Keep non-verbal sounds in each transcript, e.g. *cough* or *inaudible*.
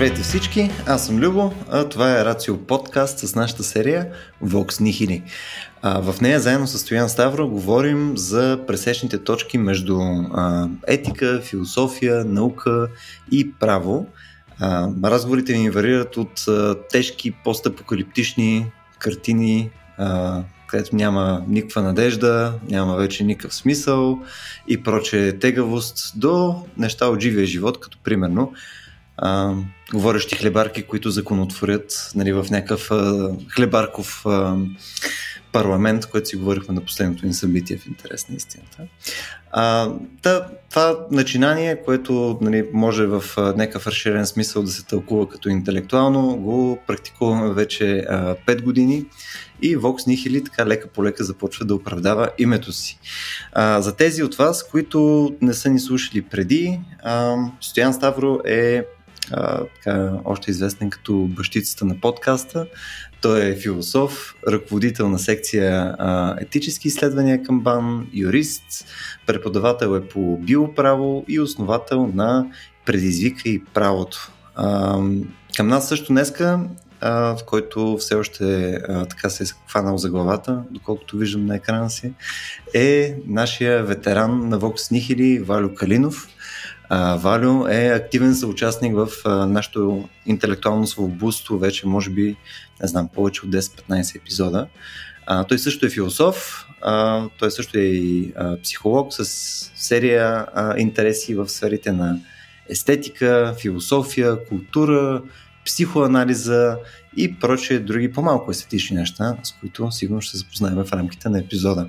Здравейте всички, аз съм Любо, а това е Рацио подкаст с нашата серия Vox Nihili. А, в нея заедно с Стоян Ставро говорим за пресечните точки между а, етика, философия, наука и право. А, разговорите ни варират от а, тежки постапокалиптични картини, а, където няма никаква надежда, няма вече никакъв смисъл и проче тегавост, до неща от живия живот, като примерно а, говорещи хлебарки, които законотворят нали, в някакъв а, хлебарков а, парламент, който си говорихме на последното ни събитие в интерес на истината. А, да, това начинание, което нали, може в някакъв разширен смисъл да се тълкува като интелектуално, го практикуваме вече а, 5 години и Vox Nihili така лека по лека започва да оправдава името си. А, за тези от вас, които не са ни слушали преди, а, Стоян Ставро е така, още известен като бащицата на подкаста. Той е философ, ръководител на секция а, етически изследвания към БАН, юрист, преподавател е по биоправо и основател на Предизвика и правото. А, към нас също днеска, в който все още а, така се е хванал за главата, доколкото виждам на екрана си, е нашия ветеран на Vox Nihili Валю Калинов. Валю е активен съучастник в а, нашото интелектуално свободство, вече може би, не знам, повече от 10-15 епизода. А, той също е философ, а, той също е и а, психолог с серия а, интереси в сферите на естетика, философия, култура, психоанализа и прочие други по-малко естетични неща, с които сигурно ще се запознаем в рамките на епизода.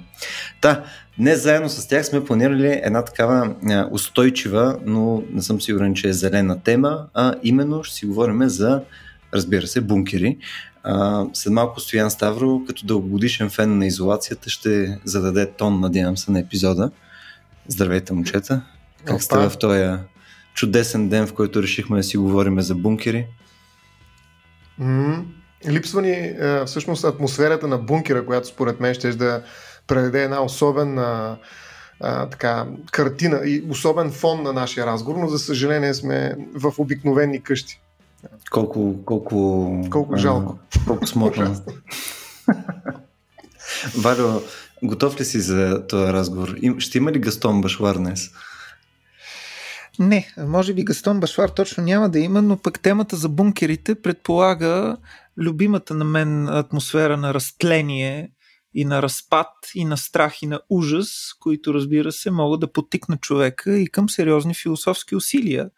Та, днес заедно с тях сме планирали една такава устойчива, но не съм сигурен, че е зелена тема, а именно ще си говорим за, разбира се, бункери. А, след малко Стоян Ставро, като дългогодишен фен на изолацията, ще зададе тон, надявам се, на епизода. Здравейте, момчета! Как сте в този чудесен ден, в който решихме да си говорим за бункери? Mm-hmm. Липсва ни всъщност атмосферата на бункера, която според мен ще да предаде една особена а, така, картина и особен фон на нашия разговор, но за съжаление сме в обикновени къщи. Колко, колко, колко жалко. А, колко смотно. Валю, готов ли си за този разговор? Ще има ли Гастон Башвар днес? Не, може би Гастон Башвар точно няма да има, но пък темата за бункерите предполага любимата на мен атмосфера на разтление и на разпад, и на страх, и на ужас, които разбира се могат да потикнат човека и към сериозни философски усилия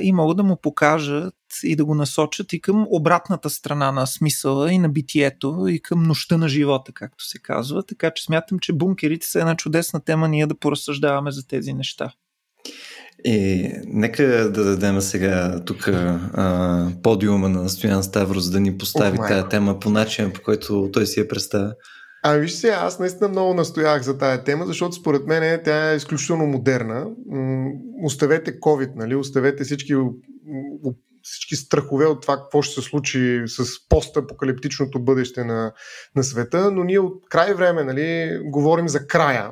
и могат да му покажат и да го насочат и към обратната страна на смисъла и на битието и към нощта на живота, както се казва. Така че смятам, че бункерите са една чудесна тема ние да поразсъждаваме за тези неща. И нека да дадем сега тук а, подиума на Стоян Ставрос да ни постави oh, тази тема по начин, по който той си я представя. А виж сега, аз наистина много настоях за тая тема, защото според мен тя е изключително модерна. Оставете COVID, нали? оставете всички, всички страхове от това какво ще се случи с постапокалиптичното бъдеще на, на света, но ние от край време нали, говорим за края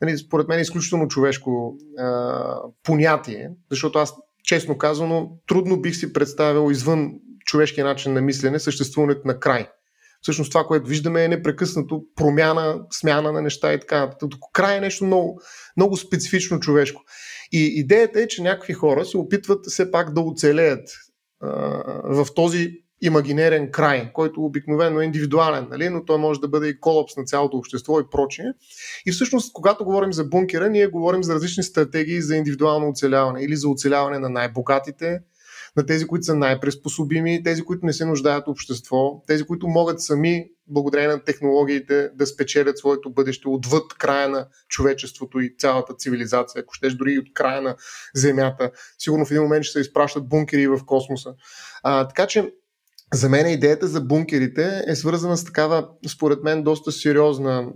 нали, според мен е изключително човешко а, понятие, защото аз, честно казано, трудно бих си представил извън човешкия начин на мислене съществуването на край. Всъщност това, което виждаме е непрекъснато промяна, смяна на неща и така. Край е нещо много, много специфично човешко. И идеята е, че някакви хора се опитват все пак да оцелеят а, в този имагинерен край, който обикновено е индивидуален, нали? но той може да бъде и колапс на цялото общество и прочие. И всъщност, когато говорим за бункера, ние говорим за различни стратегии за индивидуално оцеляване или за оцеляване на най-богатите, на тези, които са най-приспособими, тези, които не се нуждаят от общество, тези, които могат сами, благодарение на технологиите, да спечелят своето бъдеще отвъд края на човечеството и цялата цивилизация, ако щеш дори и от края на Земята. Сигурно в един момент ще се изпращат бункери в космоса. А, така че за мен идеята за бункерите е свързана с такава, според мен, доста сериозна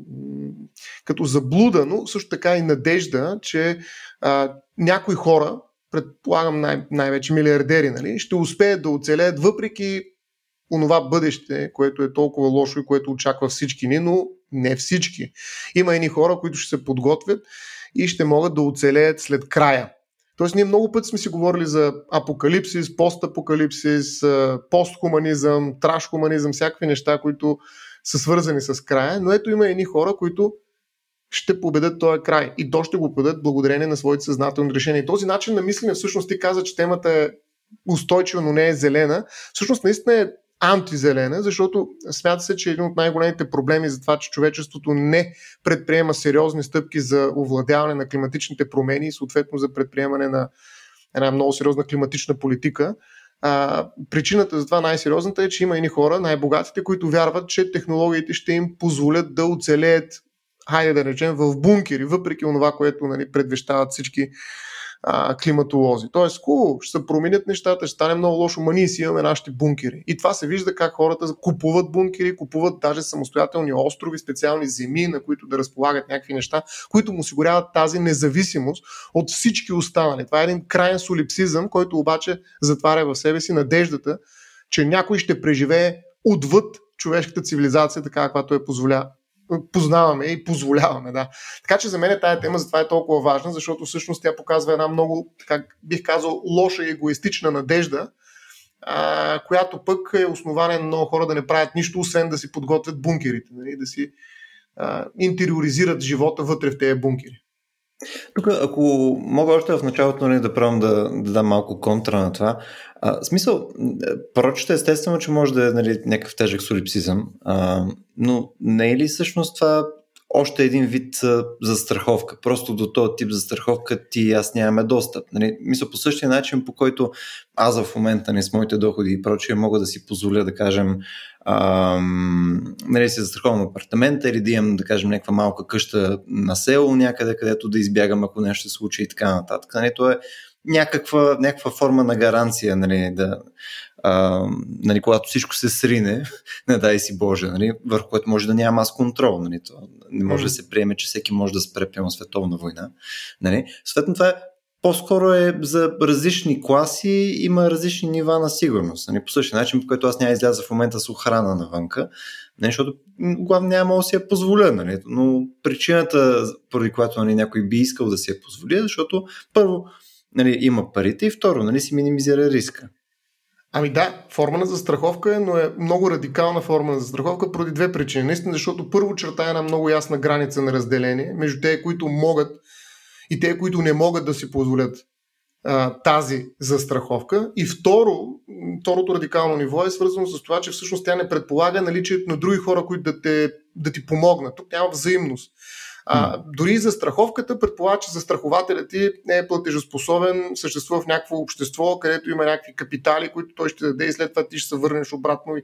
като заблуда, но също така и надежда, че а, някои хора, предполагам най- най-вече милиардери, нали, ще успеят да оцелеят въпреки онова бъдеще, което е толкова лошо и което очаква всички ни, но не всички. Има едни хора, които ще се подготвят и ще могат да оцелеят след края Тоест, ние много пъти сме си говорили за апокалипсис, постапокалипсис, постхуманизъм, трашхуманизъм, всякакви неща, които са свързани с края, но ето има едни хора, които ще победят този край. И то ще го победят благодарение на своите съзнателни решения. И този начин на мислене, всъщност ти каза, че темата е устойчива, но не е зелена. Всъщност наистина е антизелена, защото смята се, че един от най-големите проблеми за това, че човечеството не предприема сериозни стъпки за овладяване на климатичните промени и съответно за предприемане на една много сериозна климатична политика. А, причината за това най-сериозната е, че има едни хора, най-богатите, които вярват, че технологиите ще им позволят да оцелеят, хайде да речем, в бункери, въпреки това, което нали, предвещават всички а, климатолози. Тоест, хубаво, ще се променят нещата, ще стане много лошо, ма ние си имаме нашите бункери. И това се вижда как хората купуват бункери, купуват даже самостоятелни острови, специални земи, на които да разполагат някакви неща, които му осигуряват тази независимост от всички останали. Това е един крайен солипсизъм, който обаче затваря в себе си надеждата, че някой ще преживее отвъд човешката цивилизация, така каквато е позволя, познаваме и позволяваме. Да. Така че за мен тази тема затова е толкова важна, защото всъщност тя показва една много, как бих казал, лоша и егоистична надежда, а, която пък е основание на много хора да не правят нищо, освен да си подготвят бункерите, нали, да си а, интериоризират живота вътре в тези бункери. Тук, ако мога още в началото нали, да пробвам да, да дам малко контра на това, а, смисъл, прочета естествено, че може да е нали, някакъв тежък солипсизъм, а, но не е ли всъщност това още един вид застраховка? Просто до този тип застраховка ти и аз нямаме достъп. Нали? Мисля, по същия начин, по който аз в момента не с моите доходи и прочие мога да си позволя да кажем ам, нали, си застраховам апартамента или да имам, да кажем, някаква малка къща на село някъде, където да избягам, ако нещо се случи и така нататък. Нали, то е някаква, някаква форма на гаранция, нали, да, а, нали, когато всичко се срине, *laughs* не дай си Боже, нали, върху което може да няма аз контрол. Нали, то не може mm. да се приеме, че всеки може да спре прямо световна война. Нали. Съответно, това е по-скоро е за различни класи, има различни нива на сигурност. Нали, по същия начин, по който аз няма изляза в момента с охрана навънка, нали, защото главно няма да си я позволя. Нали, но причината, поради която нали, някой би искал да си я позволи, е защото първо нали, има парите и второ, нали, си минимизира риска. Ами да, форма на застраховка е, но е много радикална форма на застраховка поради две причини. Наистина, защото първо черта е една много ясна граница на разделение между те, които могат и те, които не могат да си позволят а, тази застраховка. И второ, второто радикално ниво е свързано с това, че всъщност тя не предполага наличието на други хора, които да, те, да ти помогнат. Тук няма взаимност. А, дори за страховката предполага, че застрахователят ти не е платежоспособен, съществува в някакво общество, където има някакви капитали, които той ще даде и след това ти ще се върнеш обратно и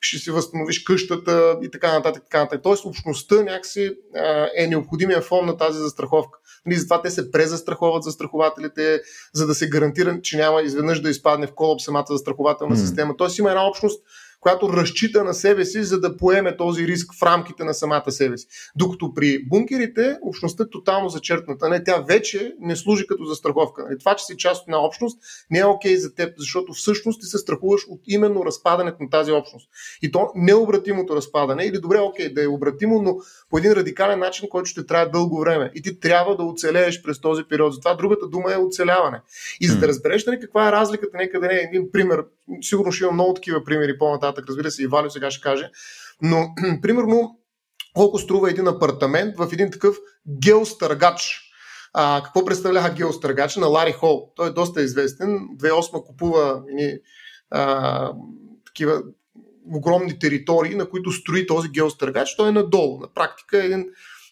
ще си възстановиш къщата и така нататък. Така нататък. Тоест общността някакси а, е необходимия фон на тази застраховка. Нали, затова те се презастраховат застрахователите, за да се гарантира, че няма изведнъж да изпадне в колап самата застрахователна mm. система. Тоест има една общност, която разчита на себе си, за да поеме този риск в рамките на самата себе си. Докато при бункерите общността е тотално зачеркната. Не, тя вече не служи като застраховка. Нали, това, че си част от една общност, не е окей okay за теб, защото всъщност ти се страхуваш от именно разпадането на тази общност. И то необратимото разпадане, или добре, окей, okay, да е обратимо, но по един радикален начин, който ще трябва дълго време. И ти трябва да оцелееш през този период. Затова другата дума е оцеляване. И за да разбереш нали, каква е разликата, нека да не е един пример. Сигурно ще има много такива примери по-нататък. Разбира се, и Валю сега ще каже. Но, *clears throat* примерно, колко струва един апартамент в един такъв геостъргач. А, какво представлява геостъргач на Лари Хол? Той е доста известен. 2008 купува ини, а, такива огромни територии, на които строи този геостъргач. Той е надолу. На практика е един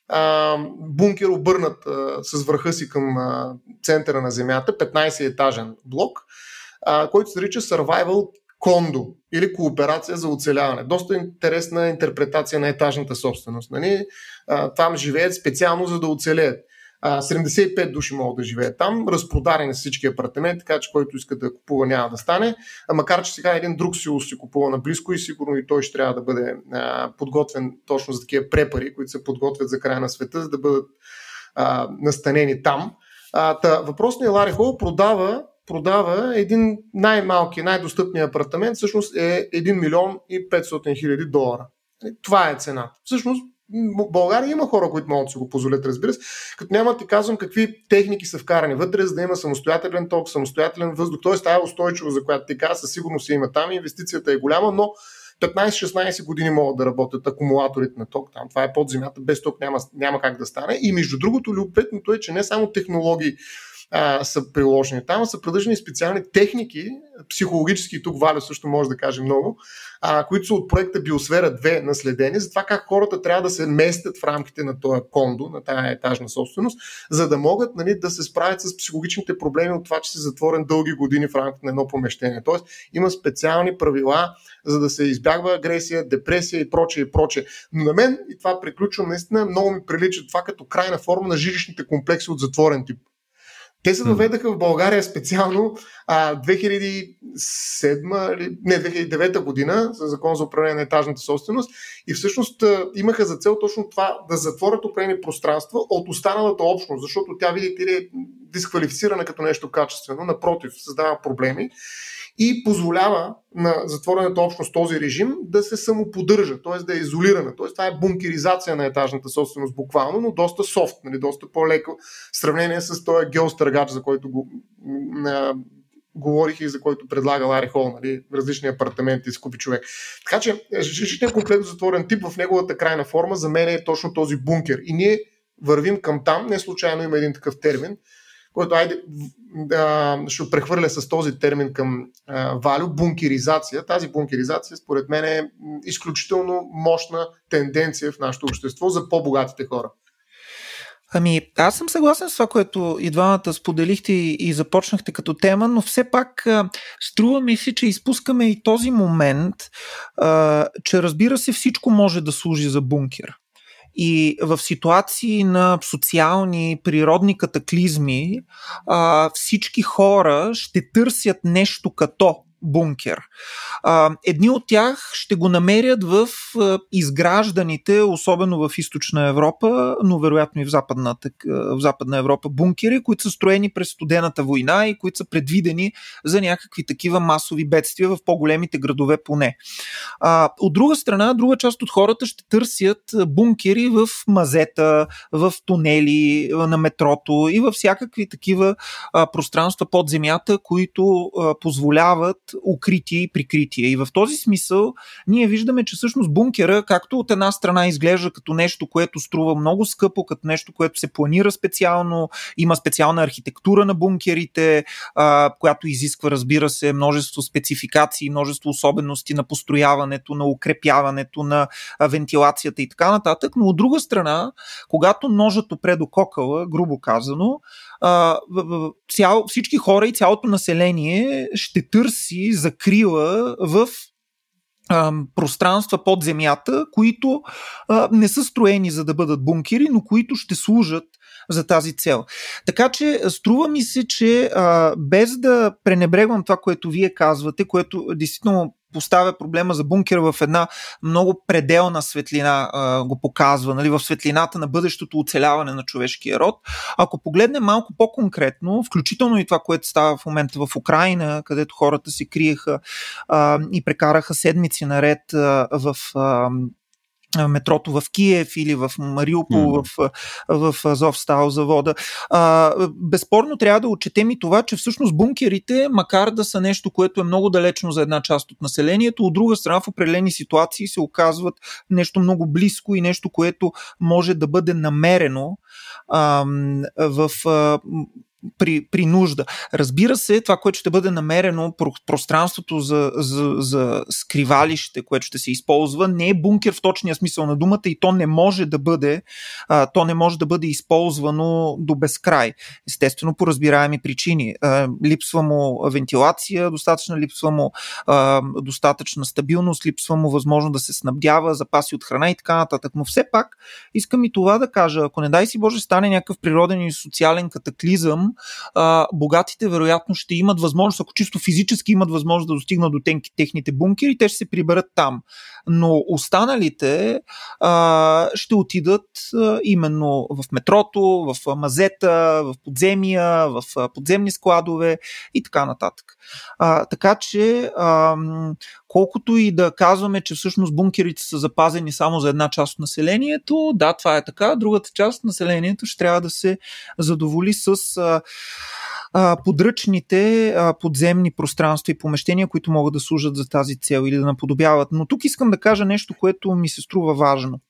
а, бункер обърнат а, с върха си към а, центъра на Земята, 15-етажен блок, а, който се нарича Survival Кондо или кооперация за оцеляване. Доста интересна интерпретация на етажната собственост. Нали? Там живеят специално за да оцелеят. 75 души могат да живеят там, разпродарени с всички апартаменти, така че който иска да купува няма да стане. А макар, че сега един друг силус се купува наблизко и сигурно и той ще трябва да бъде а, подготвен точно за такива препари, които се подготвят за края на света, за да бъдат а, настанени там. А, та, въпросният Лари Хол продава продава един най-малки, най-достъпният апартамент, всъщност е 1 милион и 500 хиляди долара. Това е цената. Всъщност България има хора, които могат да си го позволят, разбира се. Като няма ти казвам какви техники са вкарани вътре, за да има самостоятелен ток, самостоятелен въздух. Тоест, тази устойчиво, за която ти каза, със сигурност има там. Инвестицията е голяма, но 15-16 години могат да работят акумулаторите на ток. Там това е под земята, без ток няма, няма как да стане. И между другото, любопитното е, че не само технологии а, са приложени там, са придържани специални техники, психологически, тук Валя също може да каже много, а, които са от проекта Биосфера 2 наследени, за това как хората трябва да се местят в рамките на този кондо, на тази етажна собственост, за да могат нали, да се справят с психологичните проблеми от това, че си затворен дълги години в рамките на едно помещение. Тоест има специални правила, за да се избягва агресия, депресия и прочее и прочее. Но на мен, и това приключвам, наистина много ми прилича това като крайна форма на жилищните комплекси от затворен тип. Те се доведаха в България специално а, 2007, не, 2009 година за закон за управление на етажната собственост. И всъщност а, имаха за цел точно това да затворят определени пространства от останалата общност, защото тя, видите ли, е дисквалифицирана като нещо качествено, напротив, създава проблеми и позволява на затворената общност този режим да се самоподдържа, т.е. да е изолирана. Т.е. това е бункеризация на етажната собственост буквално, но доста софт, нали, доста по-леко в сравнение с този геостъргач, за който го, на, говорих и за който предлага Лари Хол, нали, различни апартаменти с купи човек. Така че жилищният комплект затворен тип в неговата крайна форма за мен е точно този бункер. И ние вървим към там, не случайно има един такъв термин, който айде, да, ще прехвърля с този термин към а, Валю, бункеризация. Тази бункеризация, според мен, е изключително мощна тенденция в нашето общество за по-богатите хора. Ами, аз съм съгласен с това, което и двамата споделихте и, започнахте като тема, но все пак струва ми се, че изпускаме и този момент, а, че разбира се всичко може да служи за бункер. И в ситуации на социални, природни катаклизми, а, всички хора ще търсят нещо като бункер. Едни от тях ще го намерят в изгражданите, особено в източна Европа, но вероятно и в западна, в западна Европа, бункери, които са строени през студената война и които са предвидени за някакви такива масови бедствия в по-големите градове поне. От друга страна, друга част от хората ще търсят бункери в мазета, в тунели на метрото и във всякакви такива пространства под земята, които позволяват укритие и прикритие. И в този смисъл ние виждаме, че всъщност бункера, както от една страна изглежда като нещо, което струва много скъпо, като нещо, което се планира специално, има специална архитектура на бункерите, а, която изисква, разбира се, множество спецификации, множество особености на построяването, на укрепяването, на вентилацията и така нататък. Но от друга страна, когато ножът опре до кокала, грубо казано, а, цял, всички хора и цялото население ще търси закрила в пространства под земята, които а, не са строени за да бъдат бункери, но които ще служат за тази цел. Така че струва ми се, че а, без да пренебрегвам това, което вие казвате, което действително поставя проблема за бункера в една много пределна светлина, го показва, нали, в светлината на бъдещото оцеляване на човешкия род. Ако погледнем малко по-конкретно, включително и това, което става в момента в Украина, където хората се криеха и прекараха седмици наред в метрото в Киев или в Мариупол, mm-hmm. в, в Азов стал завода. А, безспорно трябва да отчетем и това, че всъщност бункерите, макар да са нещо, което е много далечно за една част от населението, от друга страна в определени ситуации се оказват нещо много близко и нещо, което може да бъде намерено а, в а, при, при нужда. Разбира се, това, което ще бъде намерено, пространството за, за, за скривалище, което ще се използва, не е бункер в точния смисъл на думата и то не може да бъде, а, то не може да бъде използвано до безкрай. Естествено, по разбираеми причини. А, липсва му вентилация, достатъчно липсва му а, достатъчна стабилност, липсва му възможно да се снабдява, запаси от храна и така нататък. Но все пак искам и това да кажа, ако не дай си Боже стане някакъв природен и социален катаклизъм, а, богатите вероятно ще имат възможност, ако чисто физически имат възможност да достигнат до тенки, техните бункери, те ще се приберат там. Но останалите а, ще отидат а, именно в метрото, в мазета, в подземия, в подземни складове и така нататък. А, така че, а, колкото и да казваме, че всъщност бункерите са запазени само за една част от населението, да, това е така. Другата част от населението ще трябва да се задоволи с а, а, подръчните а, подземни пространства и помещения, които могат да служат за тази цел или да наподобяват. Но тук искам да кажа нещо, което ми се струва важно.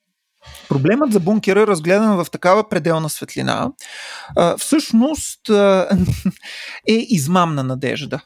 Проблемът за бункера, разгледан в такава пределна светлина, всъщност *laughs* е измамна надежда.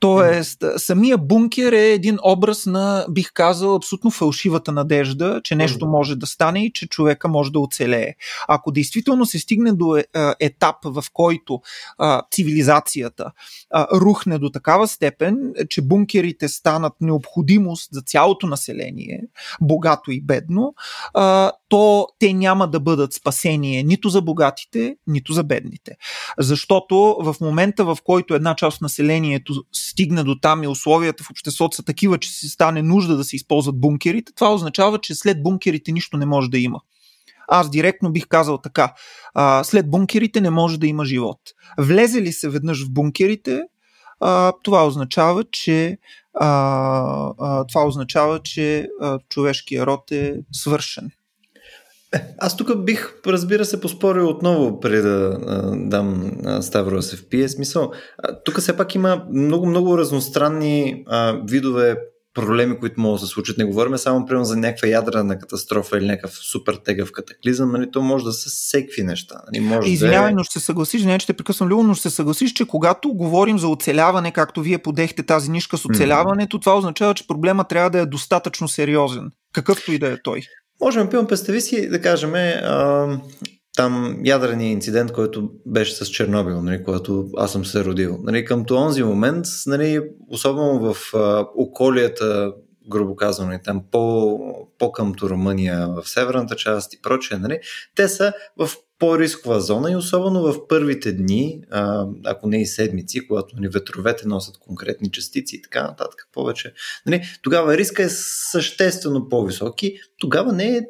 Тоест, самия бункер е един образ на, бих казал, абсолютно фалшивата надежда, че нещо може да стане и че човека може да оцелее. Ако действително се стигне до е, етап, в който а, цивилизацията а, рухне до такава степен, че бункерите станат необходимост за цялото население, богато и бедно, а, то те няма да бъдат спасение нито за богатите, нито за бедните. Защото в момента, в който една част от населението стигне до там и условията в обществото са такива, че се стане нужда да се използват бункерите, това означава, че след бункерите нищо не може да има. Аз директно бих казал така. А, след бункерите не може да има живот. Влезе ли се веднъж в бункерите, а, това означава, че а, а, това означава, че а, човешкият род е свършен. Е, аз тук бих, разбира се, поспорил отново преди да а, дам а, Ставро да се впие. Смисъл, тук все пак има много-много разностранни а, видове проблеми, които могат да се случат. Не говорим само примерно за някаква ядрена катастрофа или някакъв супер тегъв катаклизъм, нали, то може да са всекви неща. Нали, може Извинявай, да но ще се съгласиш, не, че те прекъсвам Любо, но ще се съгласиш, че когато говорим за оцеляване, както вие подехте тази нишка с оцеляването, mm-hmm. това означава, че проблема трябва да е достатъчно сериозен. Какъвто и да е той. Можем, пивам, представи си, да кажем, а, там ядрения инцидент, който беше с Чернобил, нали, когато аз съм се родил. Нали, към този момент, нали, особено в а, околията, грубо казано, там по, по къмто Румъния, в северната част и прочее, нали, те са в по-рискова зона и особено в първите дни, ако не и седмици, когато ни нали, ветровете носят конкретни частици и така нататък повече, нали, тогава риска е съществено по-висок и тогава не е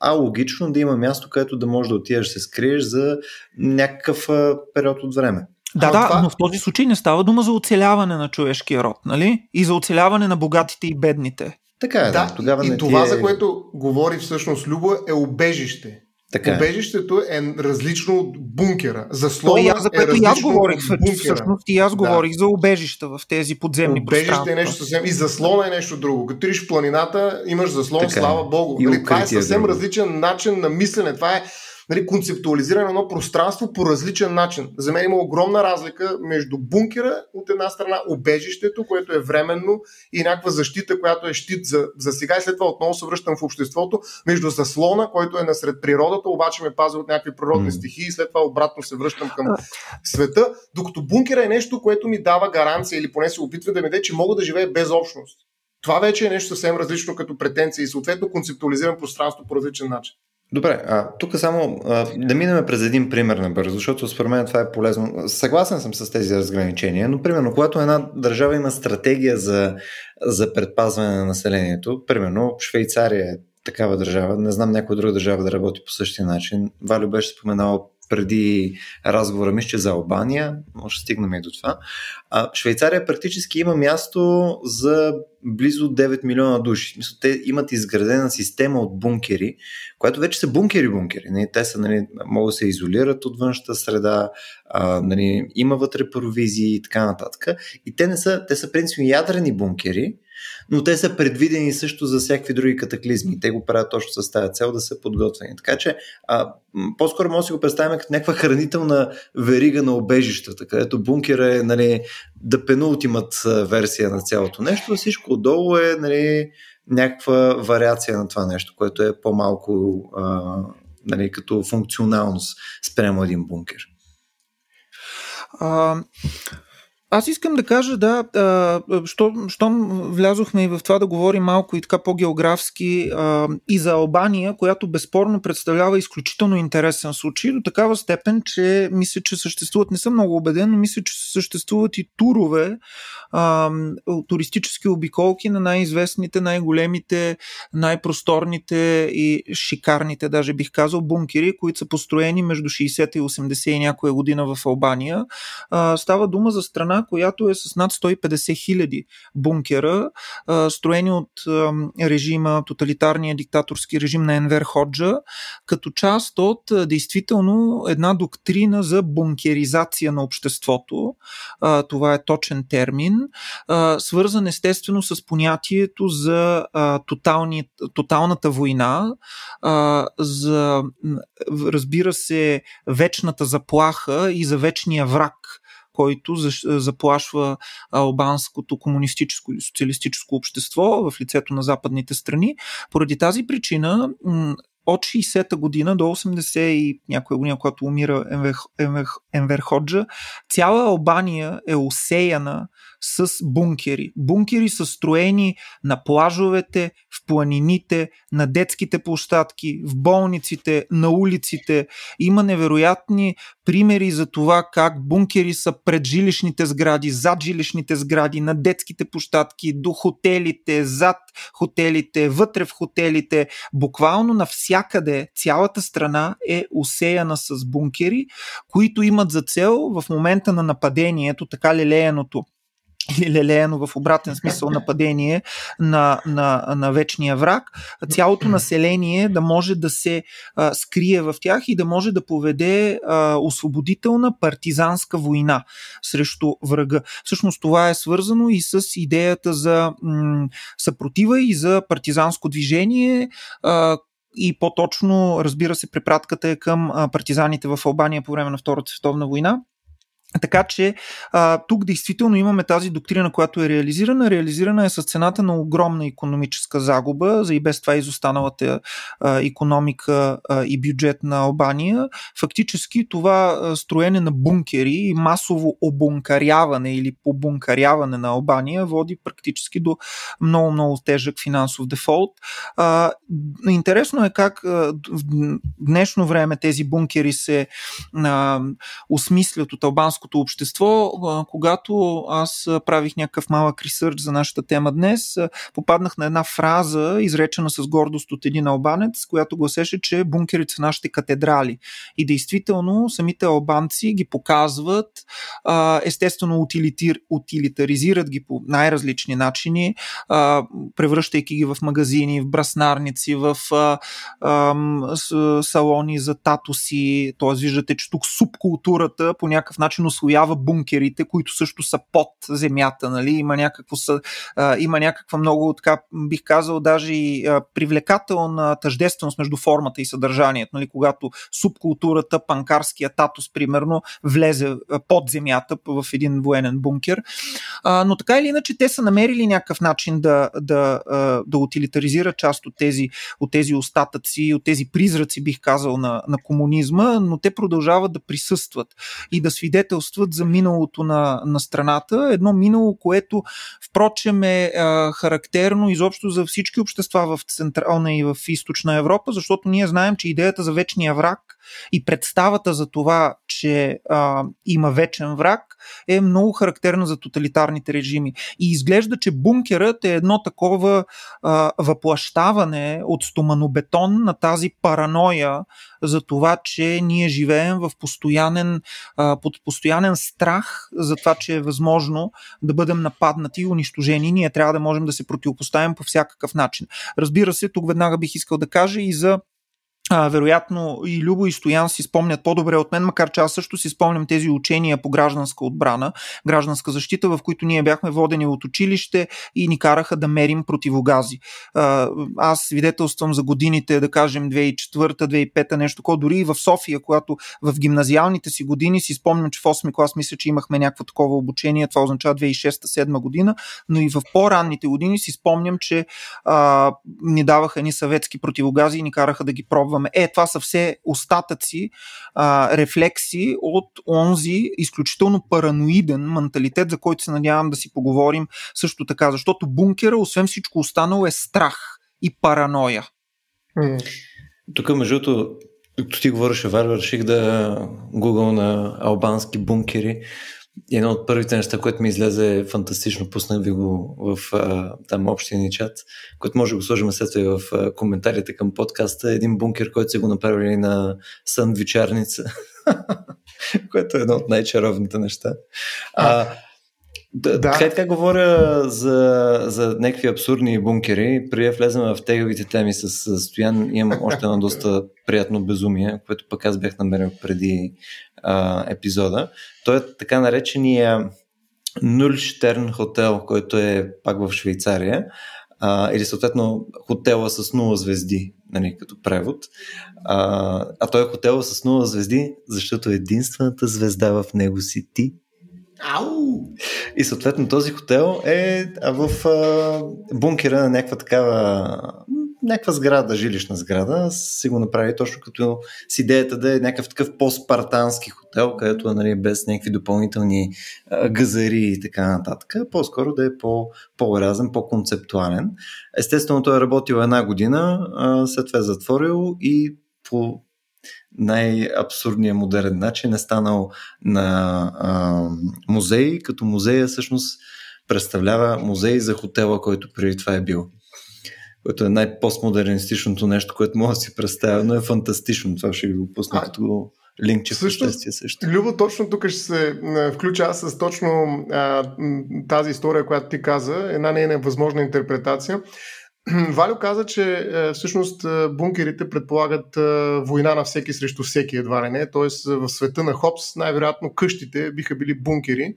алогично да има място, където да можеш да отидеш да се скриеш за някакъв период от време. Да, а, да, това... но в този случай не става дума за оцеляване на човешкия род, нали? И за оцеляване на богатите и бедните. Така е, да. да. Тогава и това, е... за което говори всъщност Любо, е убежище. Така е. Убежището е различно от бункера. Заслона я, за което е и аз говорих всъщност и аз да. говорих за убежища в тези подземни Убежище е нещо съвсем и заслона е нещо друго. Като в планината, имаш заслон, така, е. слава богу. Нали, това е съвсем друго. различен начин на мислене. Това е нали, концептуализиране на едно пространство по различен начин. За мен има огромна разлика между бункера от една страна, обежището, което е временно и някаква защита, която е щит за, за сега и след това отново се връщам в обществото, между заслона, който е насред природата, обаче ме пази от някакви природни стихии и след това обратно се връщам към света, докато бункера е нещо, което ми дава гаранция или поне се опитва да ми даде, че мога да живея без общност. Това вече е нещо съвсем различно като претенция и съответно концептуализирам пространство по различен начин. Добре, а тук само а, да минем през един пример набързо, защото според мен това е полезно. Съгласен съм с тези разграничения, но примерно, когато една държава има стратегия за, за предпазване на населението, примерно Швейцария е такава държава, не знам някоя друга държава да работи по същия начин. Валю беше споменал преди разговора, мисля, че за Албания, може да стигнем и до това. А, Швейцария практически има място за близо 9 милиона души. Мисля, те имат изградена система от бункери, която вече са бункери-бункери. Нали? Те са, нали, могат да се изолират от външната среда, а, нали, има вътре провизии и така нататък. И те не са, те са принципно ядрени бункери, но те са предвидени също за всякакви други катаклизми. Те го правят точно с тази цел да са подготвени. Така че а, по-скоро може да си го представим като някаква хранителна верига на обежищата, където бункера е нали, да пенултимат версия на цялото нещо, всичко отдолу е нали, някаква вариация на това нещо, което е по-малко а, нали, като функционалност спрямо един бункер. А, аз искам да кажа, да, а, що, щом влязохме и в това да говорим малко и така по-географски а, и за Албания, която безспорно представлява изключително интересен случай, до такава степен, че мисля, че съществуват, не съм много убеден, но мисля, че съществуват и турове, а, туристически обиколки на най-известните, най-големите, най-просторните и шикарните, даже бих казал, бункери, които са построени между 60 и 80 и някоя година в Албания. А, става дума за страна, която е с над 150 хиляди бункера, строени от режима, тоталитарния диктаторски режим на Енвер Ходжа, като част от действително една доктрина за бункеризация на обществото. Това е точен термин, свързан естествено с понятието за тотални, тоталната война, за разбира се вечната заплаха и за вечния враг който заплашва албанското комунистическо или социалистическо общество в лицето на западните страни. Поради тази причина от 60-та година до 80 и някоя година, когато умира Енвер, Енвер, Енвер Ходжа, цяла Албания е осеяна с бункери. Бункери са строени на плажовете, планините, на детските площадки, в болниците, на улиците. Има невероятни примери за това как бункери са пред жилищните сгради, зад жилищните сгради, на детските площадки, до хотелите, зад хотелите, вътре в хотелите. Буквално навсякъде цялата страна е усеяна с бункери, които имат за цел в момента на нападението, така лелеяното или лелеяно в обратен смисъл нападение на, на, на вечния враг, цялото население да може да се а, скрие в тях и да може да поведе а, освободителна партизанска война срещу врага. Всъщност това е свързано и с идеята за м- съпротива и за партизанско движение, а, и по-точно, разбира се, препратката е към партизаните в Албания по време на Втората световна война. Така че а, тук действително имаме тази доктрина, която е реализирана. Реализирана е с цената на огромна економическа загуба за и без това изостаналата а, економика а, и бюджет на Албания. Фактически това а, строене на бункери и масово обункаряване или побункаряване на Албания води практически до много-много тежък финансов дефолт. А, интересно е как а, в днешно време тези бункери се а, осмислят от албанското гражданското общество. Когато аз правих някакъв малък ресърч за нашата тема днес, попаднах на една фраза, изречена с гордост от един албанец, която гласеше, че бункерите са нашите катедрали. И действително самите албанци ги показват, естествено утилитир, утилитаризират ги по най-различни начини, превръщайки ги в магазини, в браснарници, в салони за татуси. Т.е. виждате, че тук субкултурата по някакъв начин освоява бункерите, които също са под земята. Нали? Има, някакво, а, има някаква много, така бих казал, даже и а, привлекателна тъждественост между формата и съдържанието. Нали? Когато субкултурата, панкарския татус, примерно, влезе под земята в един военен бункер. А, но така или иначе, те са намерили някакъв начин да, да, да утилитаризират част от тези, от тези остатъци, от тези призраци, бих казал, на, на комунизма, но те продължават да присъстват и да свидетелстват свидетелстват за миналото на, на страната. Едно минало, което впрочем е а, характерно изобщо за всички общества в Централна и в Източна Европа, защото ние знаем, че идеята за вечния враг и представата за това, че а, има вечен враг, е много характерна за тоталитарните режими. И изглежда, че бункерът е едно такова а, въплащаване от стоманобетон на тази параноя за това, че ние живеем в постоянен, а, под постоянен страх за това, че е възможно да бъдем нападнати и унищожени. Ние трябва да можем да се противопоставим по всякакъв начин. Разбира се, тук веднага бих искал да кажа и за а, вероятно и Любо и Стоян си спомнят по-добре от мен, макар че аз също си спомням тези учения по гражданска отбрана, гражданска защита, в които ние бяхме водени от училище и ни караха да мерим противогази. А, аз свидетелствам за годините, да кажем 2004-2005, нещо такова, дори и в София, когато в гимназиалните си години си спомням, че в 8 клас мисля, че имахме някакво такова обучение, това означава 2006-2007 година, но и в по-ранните години си спомням, че а, ни даваха ни съветски противогази и ни караха да ги пробваме използваме. Е, това са все остатъци, а, рефлекси от онзи изключително параноиден менталитет, за който се надявам да си поговорим също така, защото бункера, освен всичко останало, е страх и параноя. Тук, между другото, като ти говореше, Варвар, реших да гугъл на албански бункери. И едно от първите неща, което ми излезе е фантастично, пуснах ви го в а, там общия ни чат, който може да го сложим след това в а, коментарите към подкаста. Един бункер, който са го направили на сандвичарница, *laughs* което е едно от най-чаровните неща. А, да. Така така говоря за, за някакви абсурдни бункери. Преди да влезем в теговите теми с Стоян, имам още едно доста приятно безумие, което пък аз бях намерил преди а, епизода. Той е така наречения Нульштерн хотел, който е пак в Швейцария. А, или съответно хотела с 0 звезди, нали, като превод. А, а той е хотела с 0 звезди, защото единствената звезда в него си ти. Ау! И съответно този хотел е в а, бункера на някаква такава някаква сграда, жилищна сграда, си го направи точно като с идеята да е някакъв такъв по-спартански хотел, където е нали, без някакви допълнителни а, газари и така нататък. По-скоро да е по, по-разен, по-концептуален. Естествено, той е работил една година, след това е затворил и по най-абсурдния модерен начин е станал на а, музей, като музея всъщност представлява музей за хотела, който преди това е бил. Което е най-постмодернистичното нещо, което мога да си представя, но е фантастично. Това ще ви го пусна като линкче също, в също. Любо, точно тук ще се включа аз с точно а, тази история, която ти каза, една нейна възможна интерпретация. *clears throat* Валю каза, че всъщност бункерите предполагат война на всеки срещу всеки едва ли не. Тоест в света на Хопс най-вероятно къщите биха били бункери.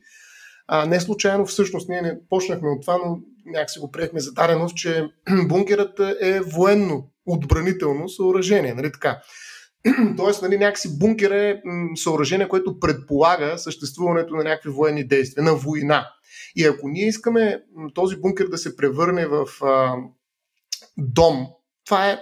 А не случайно всъщност ние не почнахме от това, но някакси го приехме за дареност, че *clears throat* бункерът е военно отбранително съоръжение. Нали така? *clears throat* Тоест, нали, някакси бункер е съоръжение, което предполага съществуването на някакви военни действия, на война. И ако ние искаме този бункер да се превърне в а, дом. Това е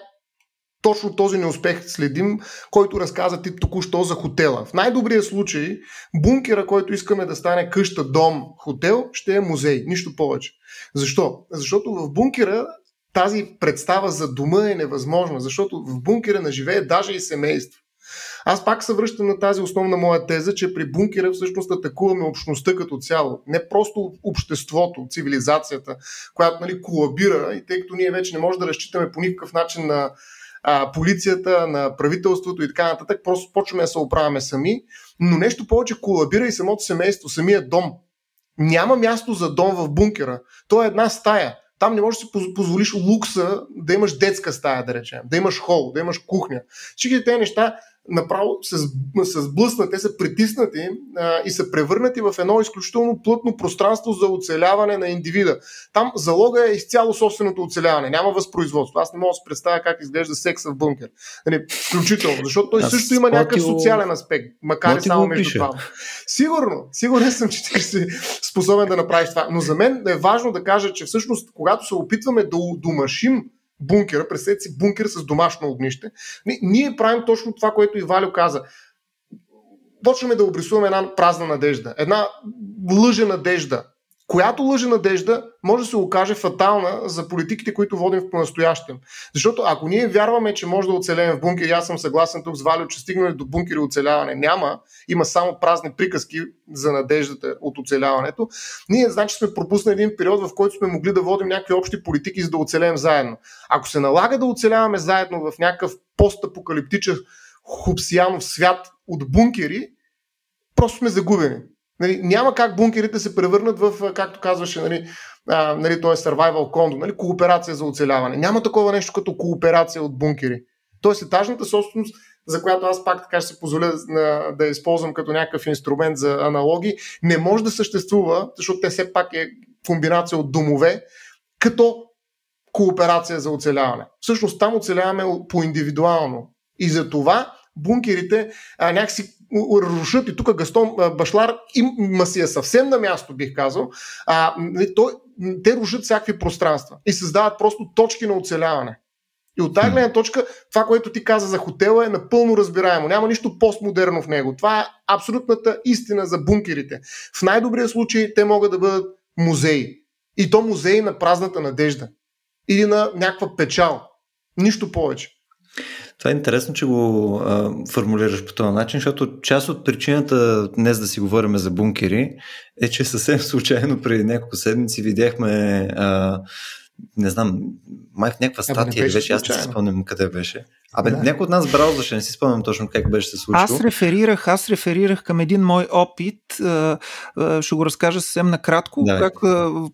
точно този неуспех следим, който разказа ти току-що за хотела. В най-добрия случай, бункера, който искаме да стане къща, дом, хотел, ще е музей. Нищо повече. Защо? Защото в бункера тази представа за дома е невъзможна, защото в бункера на живее даже и семейство. Аз пак се връщам на тази основна моя теза, че при бункера всъщност атакуваме общността като цяло. Не просто обществото, цивилизацията, която нали, колабира и тъй като ние вече не можем да разчитаме по никакъв начин на а, полицията, на правителството и така нататък, просто почваме да се оправяме сами, но нещо повече колабира и самото семейство, самия дом. Няма място за дом в бункера. То е една стая. Там не можеш да си позволиш лукса да имаш детска стая, да речем, да имаш хол, да имаш кухня. Всички тези неща направо се, се сблъснат, те са притиснати а, и са превърнати в едно изключително плътно пространство за оцеляване на индивида. Там залога е изцяло собственото оцеляване, няма възпроизводство. Аз не мога да се представя как изглежда секса в бункер. Нали, включително, защото той Аз също има някакъв социален аспект, макар и само между това. Сигурно, сигурен съм, че ти си способен да направиш това. Но за мен е важно да кажа, че всъщност, когато се опитваме да домашим бункера, представете си бункер с домашно огнище. Ние правим точно това, което и Валю каза. Почваме да обрисуваме една празна надежда, една лъжа надежда, която лъжа надежда може да се окаже фатална за политиките, които водим в понастоящем. Защото ако ние вярваме, че може да оцелеем в бункер, аз съм съгласен тук с Валио, че стигнали до бункери оцеляване няма, има само празни приказки за надеждата от оцеляването, ние значи сме пропуснали един период, в който сме могли да водим някакви общи политики, за да оцелеем заедно. Ако се налага да оцеляваме заедно в някакъв постапокалиптичен хупсиянов свят от бункери, просто сме загубени. Нали, няма как бункерите се превърнат в, както казваше, нали, а, нали, то е survival кондо, нали, кооперация за оцеляване. Няма такова нещо като кооперация от бункери. Тоест етажната собственост, за която аз пак така ще се позволя на, да използвам като някакъв инструмент за аналоги, не може да съществува, защото те все пак е комбинация от домове, като кооперация за оцеляване. Всъщност там оцеляваме по-индивидуално. И за това бункерите а, някакси рушат и тук Гастон Башлар има си е съвсем на място, бих казал. А, нали, той, те рушат всякакви пространства и създават просто точки на оцеляване. И от тази гледна точка, това, което ти каза за хотела е напълно разбираемо. Няма нищо постмодерно в него. Това е абсолютната истина за бункерите. В най-добрия случай те могат да бъдат музеи. И то музеи на празната надежда. Или на някаква печал. Нищо повече. Това е интересно, че го а, формулираш по този начин, защото част от причината днес да си говорим за бункери е, че съвсем *laughs* случайно преди няколко седмици видяхме а, не знам, май в някаква статия или вече, аз не си спомням къде беше. Абе, да. някой от нас браузаше, не си спомням точно как беше се случило. Аз реферирах, аз реферирах към един мой опит, ще го разкажа съвсем накратко, да, как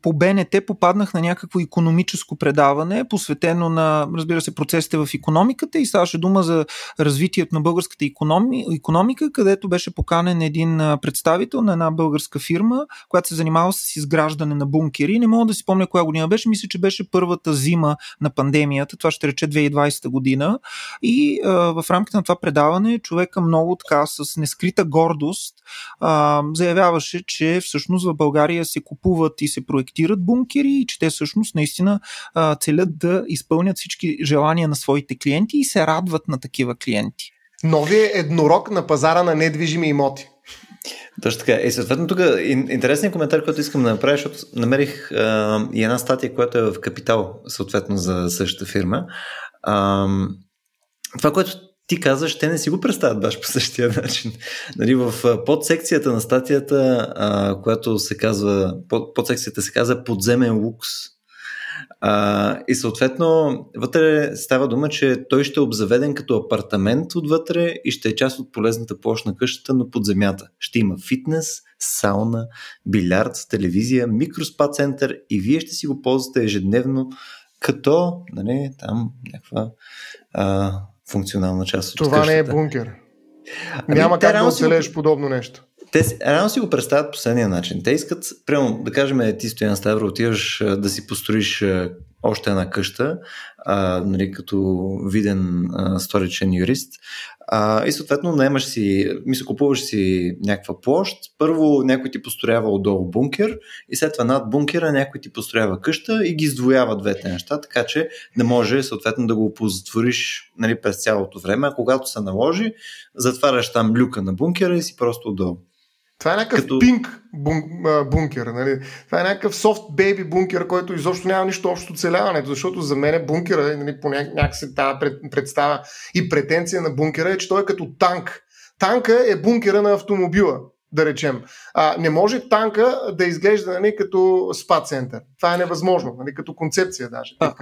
по БНТ попаднах на някакво економическо предаване, посветено на, разбира се, процесите в економиката и ставаше дума за развитието на българската економи, економика, където беше поканен един представител на една българска фирма, която се занимава с изграждане на бункери. Не мога да си помня коя година беше, мисля, че беше първата зима на пандемията, това ще рече 2020 година. И а, в рамките на това предаване човека много така с нескрита гордост а, заявяваше, че всъщност в България се купуват и се проектират бункери и че те всъщност наистина а, целят да изпълнят всички желания на своите клиенти и се радват на такива клиенти. Новия еднорог на пазара на недвижими имоти. Точно така. И съответно тук интересният коментар, който искам да направя, защото намерих а, и една статия, която е в Капитал, съответно за същата фирма. А, това, което ти казваш, те не си го представят баш по същия начин. Нали, в подсекцията на статията, а, която се казва, под, подсекцията се казва подземен лукс. А, и съответно, вътре става дума, че той ще е обзаведен като апартамент отвътре и ще е част от полезната площ на къщата, но под земята. Ще има фитнес, сауна, билярд, телевизия, микроспа център и вие ще си го ползвате ежедневно като нали, там някаква а, функционална част от Това къщата. не е бункер. Ами, Няма как да оцелееш си... подобно нещо. Те рано си го представят последния начин. Те искат, прямо да кажем, ти Стоян Ставро, отиваш да си построиш още една къща, а, нали, като виден а, сторичен юрист. А, и съответно наемаш си, мисля, купуваш си някаква площ. Първо някой ти построява отдолу бункер и след това над бункера някой ти построява къща и ги издвоява двете неща, така че да може съответно да го оползотвориш нали, през цялото време. А когато се наложи, затваряш там люка на бункера и си просто отдолу. Това е някакъв Като... пинк бун, бункер. Нали? Това е някакъв софт бейби бункер, който изобщо няма нищо общо оцеляването, защото за мен е бункера, нали, по някакси тази представа и претенция на бункера е, че той е като танк. Танка е бункера на автомобила да речем. А, не може танка да изглежда нали, като спа център. Това е невъзможно, нали, като концепция даже. А,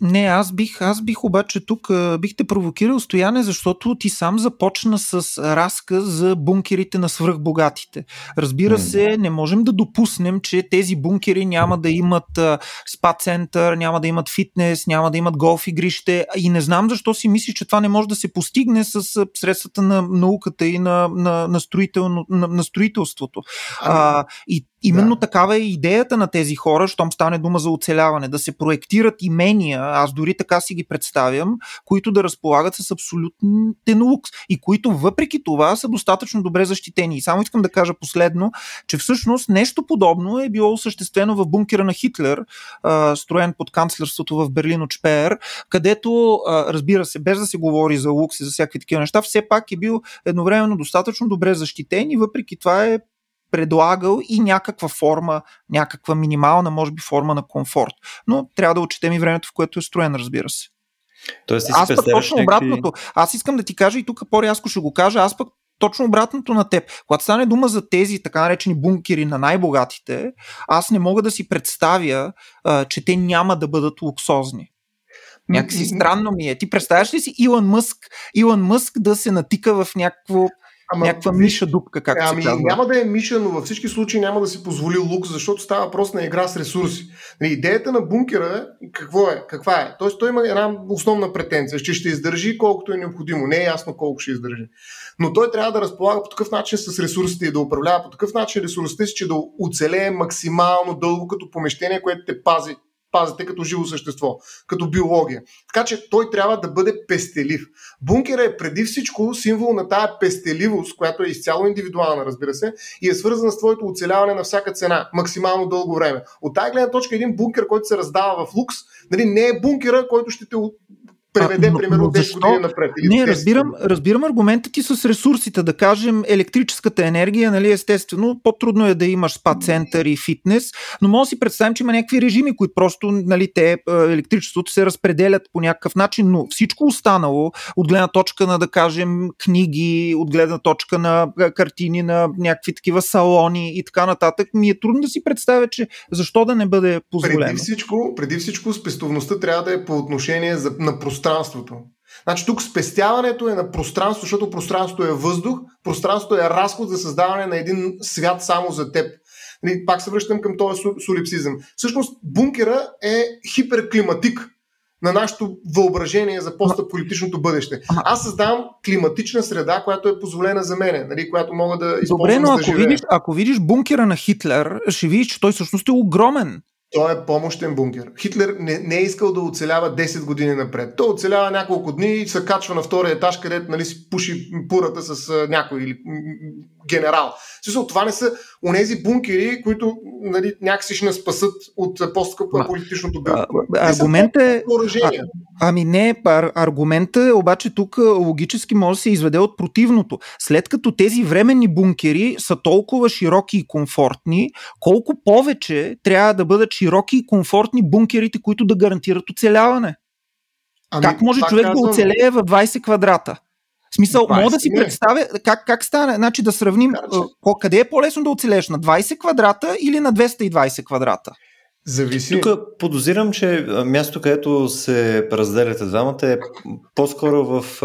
не, аз бих, аз бих обаче тук бих те провокирал стояне, защото ти сам започна с разказ за бункерите на свръхбогатите. Разбира се, не можем да допуснем, че тези бункери няма да имат спа център, няма да имат фитнес, няма да имат голф игрище и не знам защо си мислиш, че това не може да се постигне с средствата на науката и на, на, на, строително, на, на строителството. А, и Именно да. такава е идеята на тези хора, щом стане дума за оцеляване, да се проектират имения, аз дори така си ги представям, които да разполагат с абсолютен лукс и които въпреки това са достатъчно добре защитени. И само искам да кажа последно, че всъщност нещо подобно е било осъществено в бункера на Хитлер, строен под канцлерството в Берлин от Шпеер, където, разбира се, без да се говори за лукс и за всякакви такива неща, все пак е бил едновременно достатъчно добре защитен и въпреки това е предлагал и някаква форма, някаква минимална, може би, форма на комфорт. Но трябва да отчетем и времето, в което е строен, разбира се. Тоест, аз пък точно някакви... обратното. Аз искам да ти кажа и тук по-рязко ще го кажа, аз пък точно обратното на теб. Когато стане дума за тези така наречени бункери на най-богатите, аз не мога да си представя, а, че те няма да бъдат луксозни. Някакси странно ми е. Ти представяш ли си Илон Мъск, Илон Мъск да се натика в някакво Ама, някаква миша дупка, както ами, се казва. Няма да е миша, но във всички случаи няма да си позволи лукс, защото става въпрос на игра с ресурси. Нали, идеята на бункера е какво е? Каква е? Тоест той има една основна претенция, че ще издържи колкото е необходимо. Не е ясно колко ще издържи. Но той трябва да разполага по такъв начин с ресурсите и да управлява по такъв начин ресурсите си, че да оцелее максимално дълго като помещение, което те пази пазите като живо същество, като биология. Така че той трябва да бъде пестелив. Бункера е преди всичко символ на тая пестеливост, която е изцяло индивидуална, разбира се, и е свързана с твоето оцеляване на всяка цена, максимално дълго време. От тази гледна точка един бункер, който се раздава в лукс, нали, не е бункера, който ще те преведе, а, примерно, 10 години напред. Или не, разбирам, разбирам аргумента ти с ресурсите, да кажем, електрическата енергия, нали, естествено, по-трудно е да имаш спа център и фитнес, но може да си представим, че има някакви режими, които просто, нали, те, електричеството се разпределят по някакъв начин, но всичко останало, от гледна точка на, да кажем, книги, от гледна точка на картини, на някакви такива салони и така нататък, ми е трудно да си представя, че защо да не бъде позволено. Преди всичко, преди всичко спестовността трябва да е по отношение за, на пространството. Значи тук спестяването е на пространство, защото пространството е въздух, пространството е разход за създаване на един свят само за теб. Нали, пак се връщам към този солипсизъм. Всъщност бункера е хиперклиматик на нашето въображение за постаполитичното бъдеще. Аз създавам климатична среда, която е позволена за мене, нали, която мога да използвам Добре, но да ако, видиш, ако видиш бункера на Хитлер, ще видиш, че той всъщност е огромен. Той е помощен бункер. Хитлер не, не е искал да оцелява 10 години напред. Той оцелява няколко дни и се качва на втория етаж, където нали, си пуши пурата с някой или генерал. Смисъл, това не са онези бункери, които нали, някакси ще не спасат от посткапа-политичното бе. Аргумент е... А, ами не, ар, аргумента е обаче тук логически може да се изведе от противното. След като тези временни бункери са толкова широки и комфортни, колко повече трябва да бъдат широки и комфортни бункерите, които да гарантират оцеляване? Ами, как може човек казвам... да оцелее в 20 квадрата? В смисъл, мога да си представя как, как стане, значи да сравним Карче. къде е по-лесно да оцелеш, на 20 квадрата или на 220 квадрата? Зависи. Тук подозирам, че място, където се разделяте двамата е по-скоро в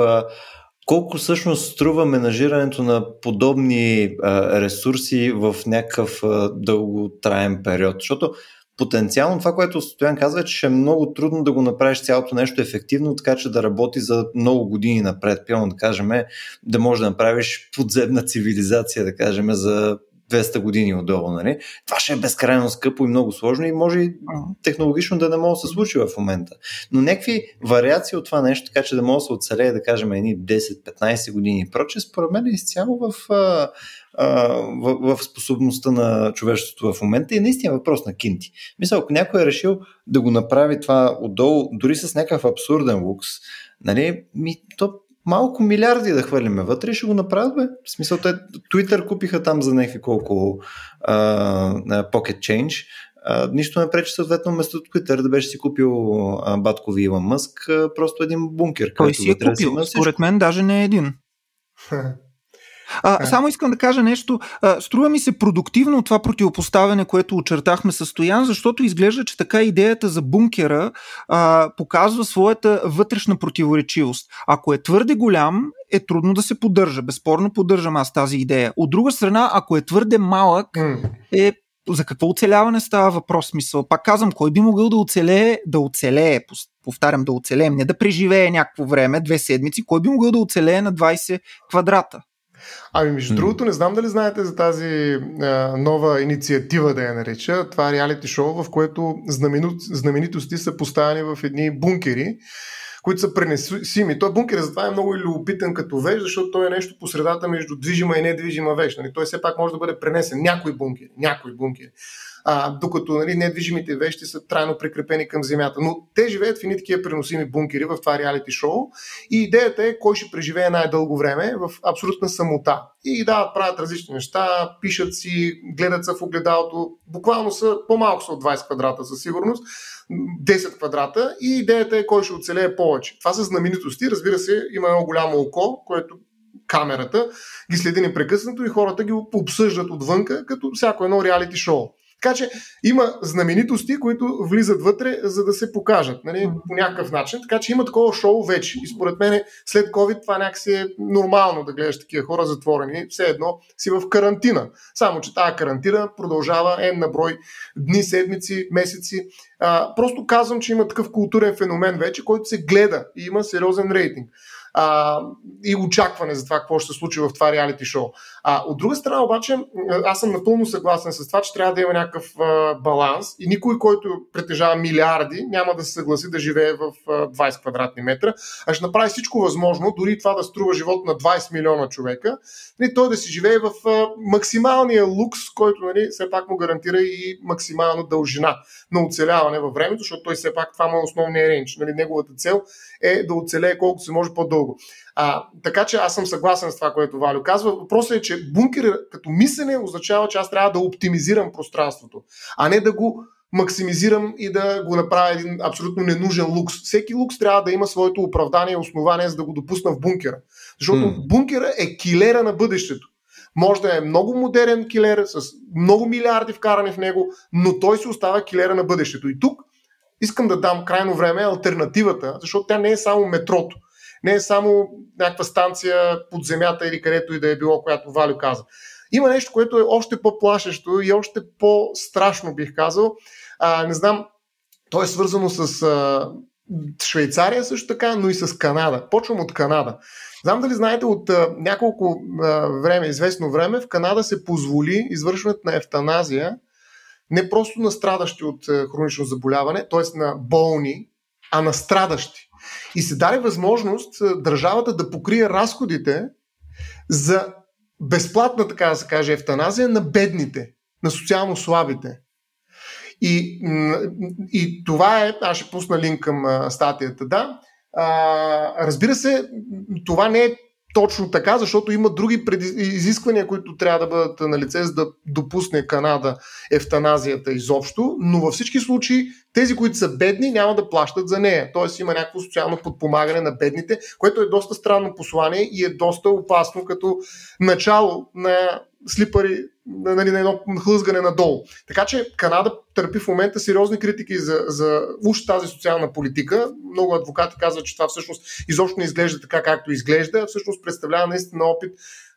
колко всъщност струва менажирането на подобни а, ресурси в някакъв а, дълготраен период. Защото потенциално това, което Стоян казва, е, че е много трудно да го направиш цялото нещо ефективно, така че да работи за много години напред. Пилно да кажем, да можеш да направиш подземна цивилизация, да кажем, за 200 години отдолу. Нали? Това ще е безкрайно скъпо и много сложно и може и технологично да не може да се случи в момента. Но някакви вариации от това нещо, така че да може да се оцелее, да кажем, едни 10-15 години и проче, според мен е изцяло в, в, в способността на човечеството в момента и наистина е въпрос на кинти. Мисля, ако някой е решил да го направи това отдолу, дори с някакъв абсурден лукс, нали, ми, то малко милиарди да хвърлиме вътре ще го направят, бе. В смисъл, те Twitter купиха там за някакви колко а, Pocket Change. А, нищо не пречи съответно вместо Twitter да беше си купил а, баткови Илон Мъск, а, просто един бункер. Той си е купил, според мен даже не е един. *laughs* А, само искам да кажа нещо. А, струва ми се продуктивно това противопоставяне, което очертахме състоян, защото изглежда, че така идеята за бункера а, показва своята вътрешна противоречивост. Ако е твърде голям, е трудно да се поддържа. Безспорно поддържам аз тази идея. От друга страна, ако е твърде малък, е за какво оцеляване става въпрос? Смисъл. Пак казвам, кой би могъл да оцелее, да оцелее, повтарям, да оцелеем, не да преживее някакво време, две седмици, кой би могъл да оцелее на 20 квадрата? Ами, между mm. другото, не знам дали знаете за тази а, нова инициатива, да я нареча. Това е реалити шоу, в което знаменитости са поставени в едни бункери, които са пренесими. Той бункер затова е много любопитен като вещ, защото той е нещо по средата между движима и недвижима вещ. Нали? Той все пак може да бъде пренесен. Някой бункер. Някой бункер а, докато нали, недвижимите вещи са трайно прикрепени към земята. Но те живеят в едни такива преносими бункери в това реалити шоу и идеята е кой ще преживее най-дълго време в абсолютна самота. И да, правят различни неща, пишат си, гледат се в огледалото. Буквално са по-малко са от 20 квадрата със сигурност, 10 квадрата и идеята е кой ще оцелее повече. Това са знаменитости, разбира се, има едно голямо око, което камерата ги следи непрекъснато и хората ги обсъждат отвънка, като всяко едно реалити шоу. Така че има знаменитости, които влизат вътре, за да се покажат нали, по някакъв начин. Така че има такова шоу вече. И според мен след COVID това някакси е нормално да гледаш такива хора затворени. Все едно си в карантина. Само, че тази карантина продължава е на брой дни, седмици, месеци. А, просто казвам, че има такъв културен феномен вече, който се гледа и има сериозен рейтинг а, и очакване за това какво ще се случи в това реалити шоу. А, от друга страна обаче, аз съм напълно съгласен с това, че трябва да има някакъв а, баланс и никой, който притежава милиарди, няма да се съгласи да живее в а, 20 квадратни метра, а ще направи всичко възможно, дори това да струва живот на 20 милиона човека, нали, той да си живее в а, максималния лукс, който нали, все пак му гарантира и максимална дължина на остане във времето, защото той все пак това му е основния рейндж. Нали, неговата цел е да оцелее колкото се може по-дълго. А, така че аз съм съгласен с това, което Валю казва. Въпросът е, че бункер като мислене означава, че аз трябва да оптимизирам пространството, а не да го максимизирам и да го направя един абсолютно ненужен лукс. Всеки лукс трябва да има своето оправдание и основание, за да го допусна в бункера. Защото mm. бункера е килера на бъдещето. Може да е много модерен килер, с много милиарди вкарани в него, но той се остава килера на бъдещето. И тук искам да дам крайно време альтернативата, защото тя не е само метрото, не е само някаква станция под земята или където и да е било, която Валю каза. Има нещо, което е още по-плашещо и още по-страшно, бих казал. А, не знам, то е свързано с а, Швейцария също така, но и с Канада. Почвам от Канада. Знам дали знаете, от а, няколко а, време, известно време, в Канада се позволи извършването на ефтаназия не просто на страдащи от а, хронично заболяване, т.е. на болни, а на страдащи. И се даде възможност държавата да покрие разходите за безплатна, така да се каже, ефтаназия на бедните, на социално слабите. И, и това е, аз ще пусна линк към статията, да. А, разбира се, това не е точно така, защото има други изисквания, които трябва да бъдат на лице, за да допусне Канада ефтаназията изобщо, но във всички случаи тези, които са бедни, няма да плащат за нея. Тоест има някакво социално подпомагане на бедните, което е доста странно послание и е доста опасно като начало на слипари нали, на едно хлъзгане надолу. Така че Канада търпи в момента сериозни критики за, за уж тази социална политика. Много адвокати казват, че това всъщност изобщо не изглежда така, както изглежда, а всъщност представлява наистина опит,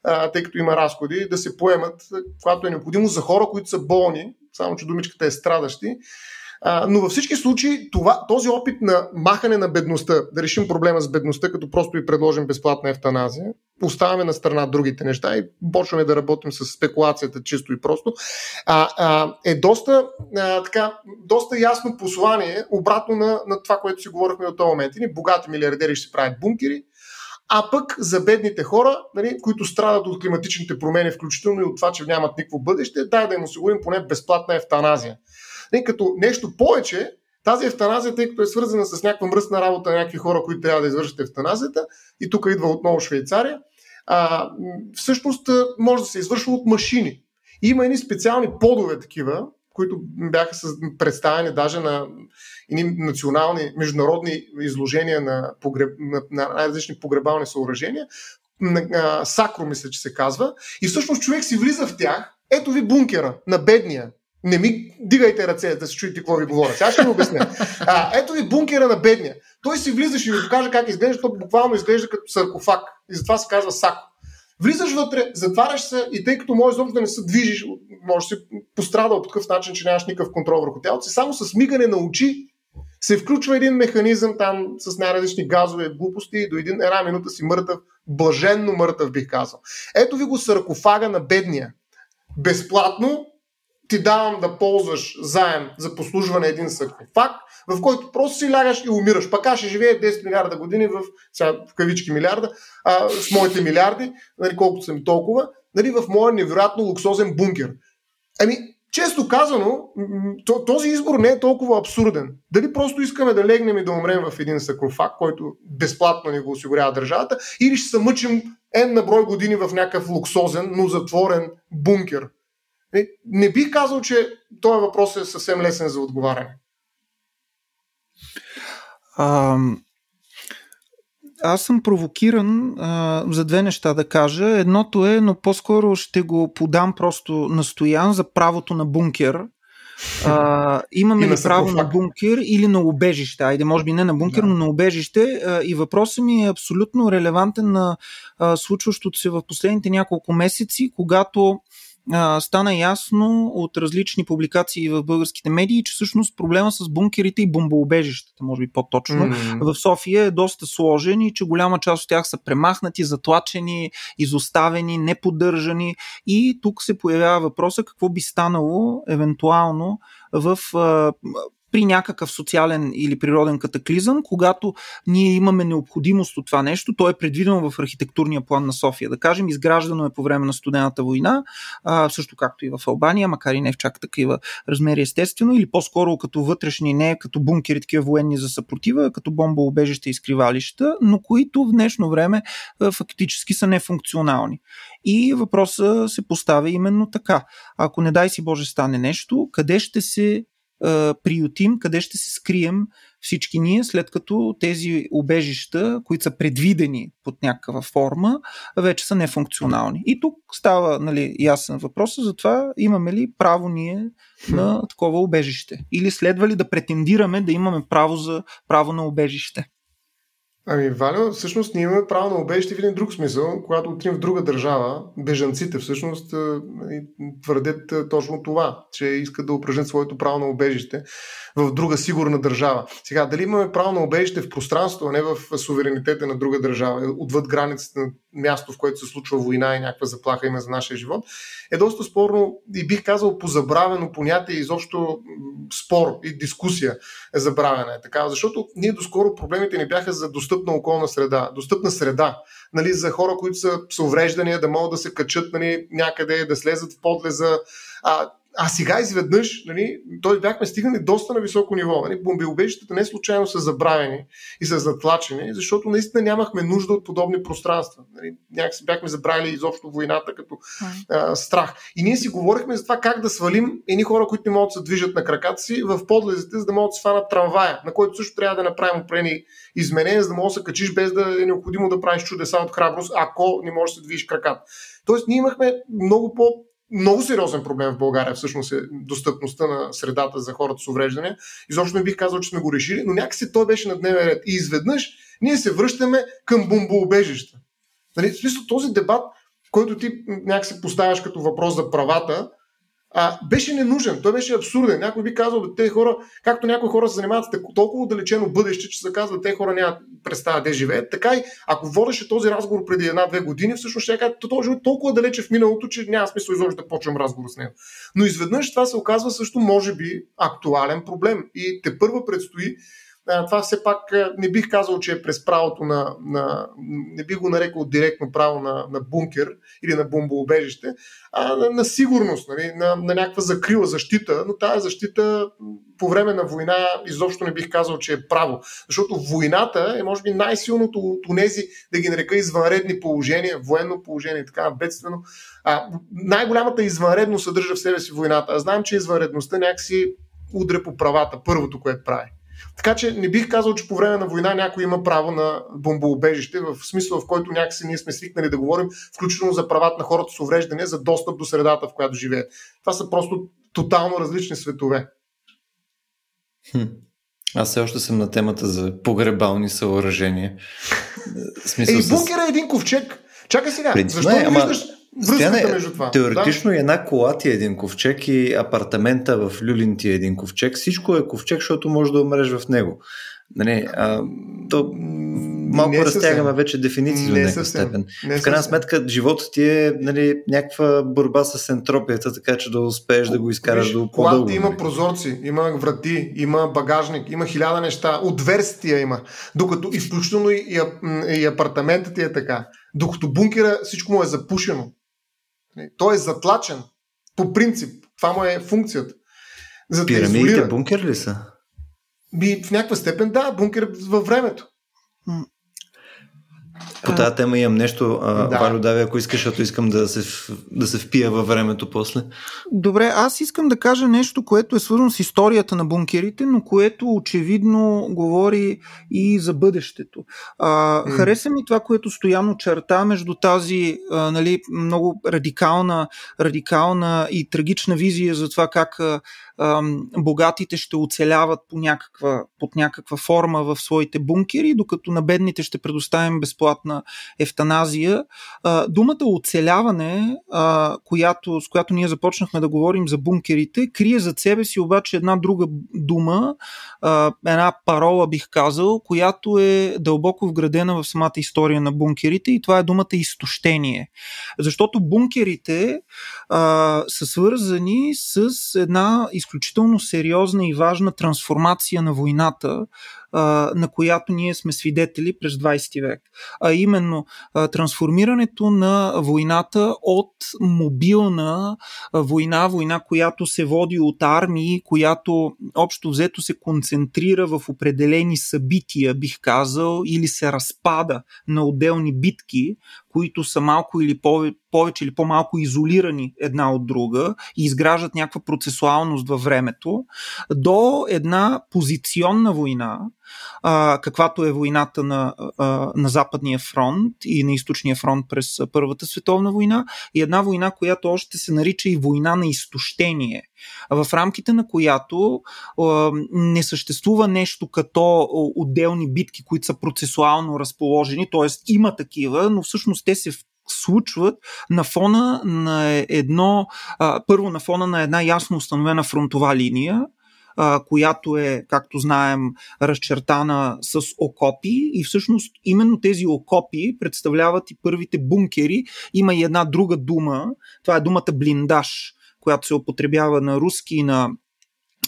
а, тъй като има разходи, да се поемат, когато е необходимо за хора, които са болни, само че думичката е страдащи, а, но във всички случаи това, този опит на махане на бедността, да решим проблема с бедността, като просто и предложим безплатна ефтаназия, оставяме на страна другите неща и почваме да работим с спекулацията чисто и просто, а, а, е доста, а, така, доста ясно послание обратно на, на това, което си говорихме до този момент. И богати милиардери ще си правят бункери, а пък за бедните хора, нали, които страдат от климатичните промени, включително и от това, че нямат никакво бъдеще, дай да им осигурим поне безплатна ефтаназия. Не, като нещо повече, тази ефтаназия, тъй като е свързана с някаква мръсна работа на някакви хора, които трябва да извършат ефтаназията, и тук идва отново Швейцария, а, всъщност може да се извършва от машини. Има едни специални подове такива, които бяха представени даже на едни национални, международни изложения на, погреб, на, на най-различни погребални съоръжения. Сакро, мисля, че се казва. И всъщност човек си влиза в тях. Ето ви бункера на бедния, не ми дигайте ръце да се чуете какво ви говоря. Сега ще ви обясня. А, ето ви бункера на бедния. Той си влизаш и ви покаже как изглежда, то буквално изглежда като саркофаг. И затова се казва сако. Влизаш вътре, затваряш се и тъй като можеш изобщо да не се движиш, можеш да си пострадал по такъв начин, че нямаш никакъв контрол върху тялото си, само с мигане на очи се включва един механизъм там с най-различни газове глупости и до един, една минута си мъртъв, блаженно мъртъв бих казал. Ето ви го саркофага на бедния. Безплатно ти давам да ползваш заем за послужване един саркофаг, в който просто си лягаш и умираш. Пак аз ще живее 10 милиарда години в, сега, в кавички милиарда, а, с моите милиарди, нали, колкото са ми толкова, нали, в моя невероятно луксозен бункер. Ами, често казано, този избор не е толкова абсурден. Дали просто искаме да легнем и да умрем в един сакрофаг, който безплатно ни го осигурява държавата, или ще се мъчим ен на брой години в някакъв луксозен, но затворен бункер. Не, не бих казал, че този въпрос е съвсем лесен за отговаряне. А, аз съм провокиран а, за две неща да кажа. Едното е, но по-скоро ще го подам просто настоян за правото на бункер. А, *laughs* имаме ли право на бункер или на убежище? Айде, може би не на бункер, да. но на убежище. А, и въпросът ми е абсолютно релевантен на а, случващото се в последните няколко месеци, когато а, стана ясно от различни публикации в българските медии, че всъщност проблема с бункерите и бомбоубежищата, може би по-точно, mm-hmm. в София е доста сложен и че голяма част от тях са премахнати, затлачени, изоставени, неподдържани и тук се появява въпроса какво би станало евентуално в а, при някакъв социален или природен катаклизъм, когато ние имаме необходимост от това нещо, то е предвидено в архитектурния план на София. Да кажем, изграждано е по време на студената война, а, също както и в Албания, макар и не в чак такива размери естествено, или по-скоро като вътрешни, не като бункери, такива военни за съпротива, като бомбоубежища и скривалища, но които в днешно време фактически са нефункционални. И въпросът се поставя именно така. Ако не дай си Боже стане нещо, къде ще се приютим, къде ще се скрием всички ние, след като тези убежища, които са предвидени под някаква форма, вече са нефункционални. И тук става нали, ясен въпрос за това имаме ли право ние на такова убежище. Или следва ли да претендираме да имаме право за право на убежище. Ами, Валя, всъщност ние имаме право на убежище в един друг смисъл. Когато отидем в друга държава, бежанците всъщност твърдят точно това, че искат да упражнят своето право на убежище в друга сигурна държава. Сега, дали имаме право на убежище в пространство, а не в суверенитета на друга държава, отвъд границата на място, в което се случва война и някаква заплаха има за нашия живот, е доста спорно и бих казал позабравено понятие, изобщо спор и дискусия е забравена. Е така, защото ние доскоро проблемите ни бяха за достъпна околна среда, достъпна среда, нали, за хора, които са с увреждания, да могат да се качат нали, някъде, да слезат в подлеза. А, а сега изведнъж, нали, той бяхме стигнали доста на високо ниво. Нали, бомбиобежищата не случайно са забравени и са затлачени, защото наистина нямахме нужда от подобни пространства. Нали, някакси бяхме забравили изобщо войната като а, страх. И ние си говорихме за това как да свалим едни хора, които не могат да се движат на краката си в подлезите, за да могат да сванат трамвая, на който също трябва да направим опрени изменения, за да можеш да се качиш без да е необходимо да правиш чудеса от храброст, ако не можеш да се движиш краката. Тоест, ние имахме много по много сериозен проблем в България всъщност е достъпността на средата за хората с увреждане. Изобщо не бих казал, че сме го решили, но някакси той беше на дневен ред. И изведнъж ние се връщаме към бомбоубежища. Нали, в смисъл този дебат, който ти някакси поставяш като въпрос за правата, а, беше ненужен, той беше абсурден. Някой би казал, те хора, както някои хора се занимават с толкова отдалечено бъдеще, че се казва, те хора нямат представа де живеят. Така и ако водеше този разговор преди една-две години, всъщност ще кажа, този живот толкова далече в миналото, че няма смисъл изобщо да почвам разговор с него. Но изведнъж това се оказва също, може би, актуален проблем. И те първа предстои това все пак не бих казал, че е през правото на, на не бих го нарекал директно право на, на бункер или на бомбоубежище, а на, на сигурност, нали, на, на някаква закрила защита, но тази защита по време на война изобщо не бих казал, че е право. Защото войната е, може би, най-силното от тези, да ги нарека, извънредни положения, военно положение и така бедствено. А, най-голямата извънредност съдържа в себе си войната. Аз знам, че извънредността някакси удря по правата, първото, което прави. Така че не бих казал, че по време на война някой има право на бомбоубежище, в смисъл в който някакси ние сме свикнали да говорим, включително за правата на хората с увреждане, за достъп до средата, в която живеят. Това са просто тотално различни светове. Хм. Аз все още съм на темата за погребални съоръжения. Смисъл Ей, бункера с... е един ковчег. Чакай сега. Принцип, Защо не, ама... виждаш Стояне, между това. Теоретично да? една кола ти е един ковчег и апартамента в Люлин ти е един ковчег. Всичко е ковчег, защото може да умреш в него. Нали, а, то малко не разтягаме съвсем. вече дефиниции до някаква степен. Не в крайна сметка, животът ти е нали, някаква борба с ентропията, така че да успееш да го изкараш до по-дълго. има нали. прозорци, има врати, има багажник, има хиляда неща, отверстия има. Докато изключително и, и, и апартаментът ти е така. Докато бункера всичко му е запушено. Той е затлачен. По принцип. Това му е функцията. За Пирамидите да бункер ли са? Би, в някаква степен да, бункер във времето. По тази тема имам нещо. Да. Валю, дави, ако искаш, защото искам да се, да се впия във времето после. Добре, аз искам да кажа нещо, което е свързано с историята на бункерите, но което очевидно говори и за бъдещето. А, mm. Хареса ми това, което стояно черта между тази а, нали, много радикална, радикална и трагична визия за това как а, богатите ще оцеляват по някаква, под някаква форма в своите бункери, докато на бедните ще предоставим безплатна ефтаназия. Думата оцеляване, която, с която ние започнахме да говорим за бункерите, крие зад себе си обаче една друга дума, една парола бих казал, която е дълбоко вградена в самата история на бункерите и това е думата изтощение. Защото бункерите са свързани с една сериозна и важна трансформация на войната, на която ние сме свидетели през 20 век. А именно трансформирането на войната от мобилна война, война, която се води от армии, която общо взето се концентрира в определени събития, бих казал, или се разпада на отделни битки, които са малко или повече или по-малко изолирани една от друга и изграждат някаква процесуалност във времето, до една позиционна война, а, каквато е войната на, а, на Западния фронт и на Източния фронт през Първата световна война, и една война, която още се нарича и война на изтощение, в рамките на която а, не съществува нещо като отделни битки, които са процесуално разположени, т.е. има такива, но всъщност те се случват на фона на едно, а, първо на фона на една ясно установена фронтова линия, а, която е, както знаем, разчертана с окопи и всъщност именно тези окопи представляват и първите бункери. Има и една друга дума, това е думата блиндаж, която се употребява на руски и на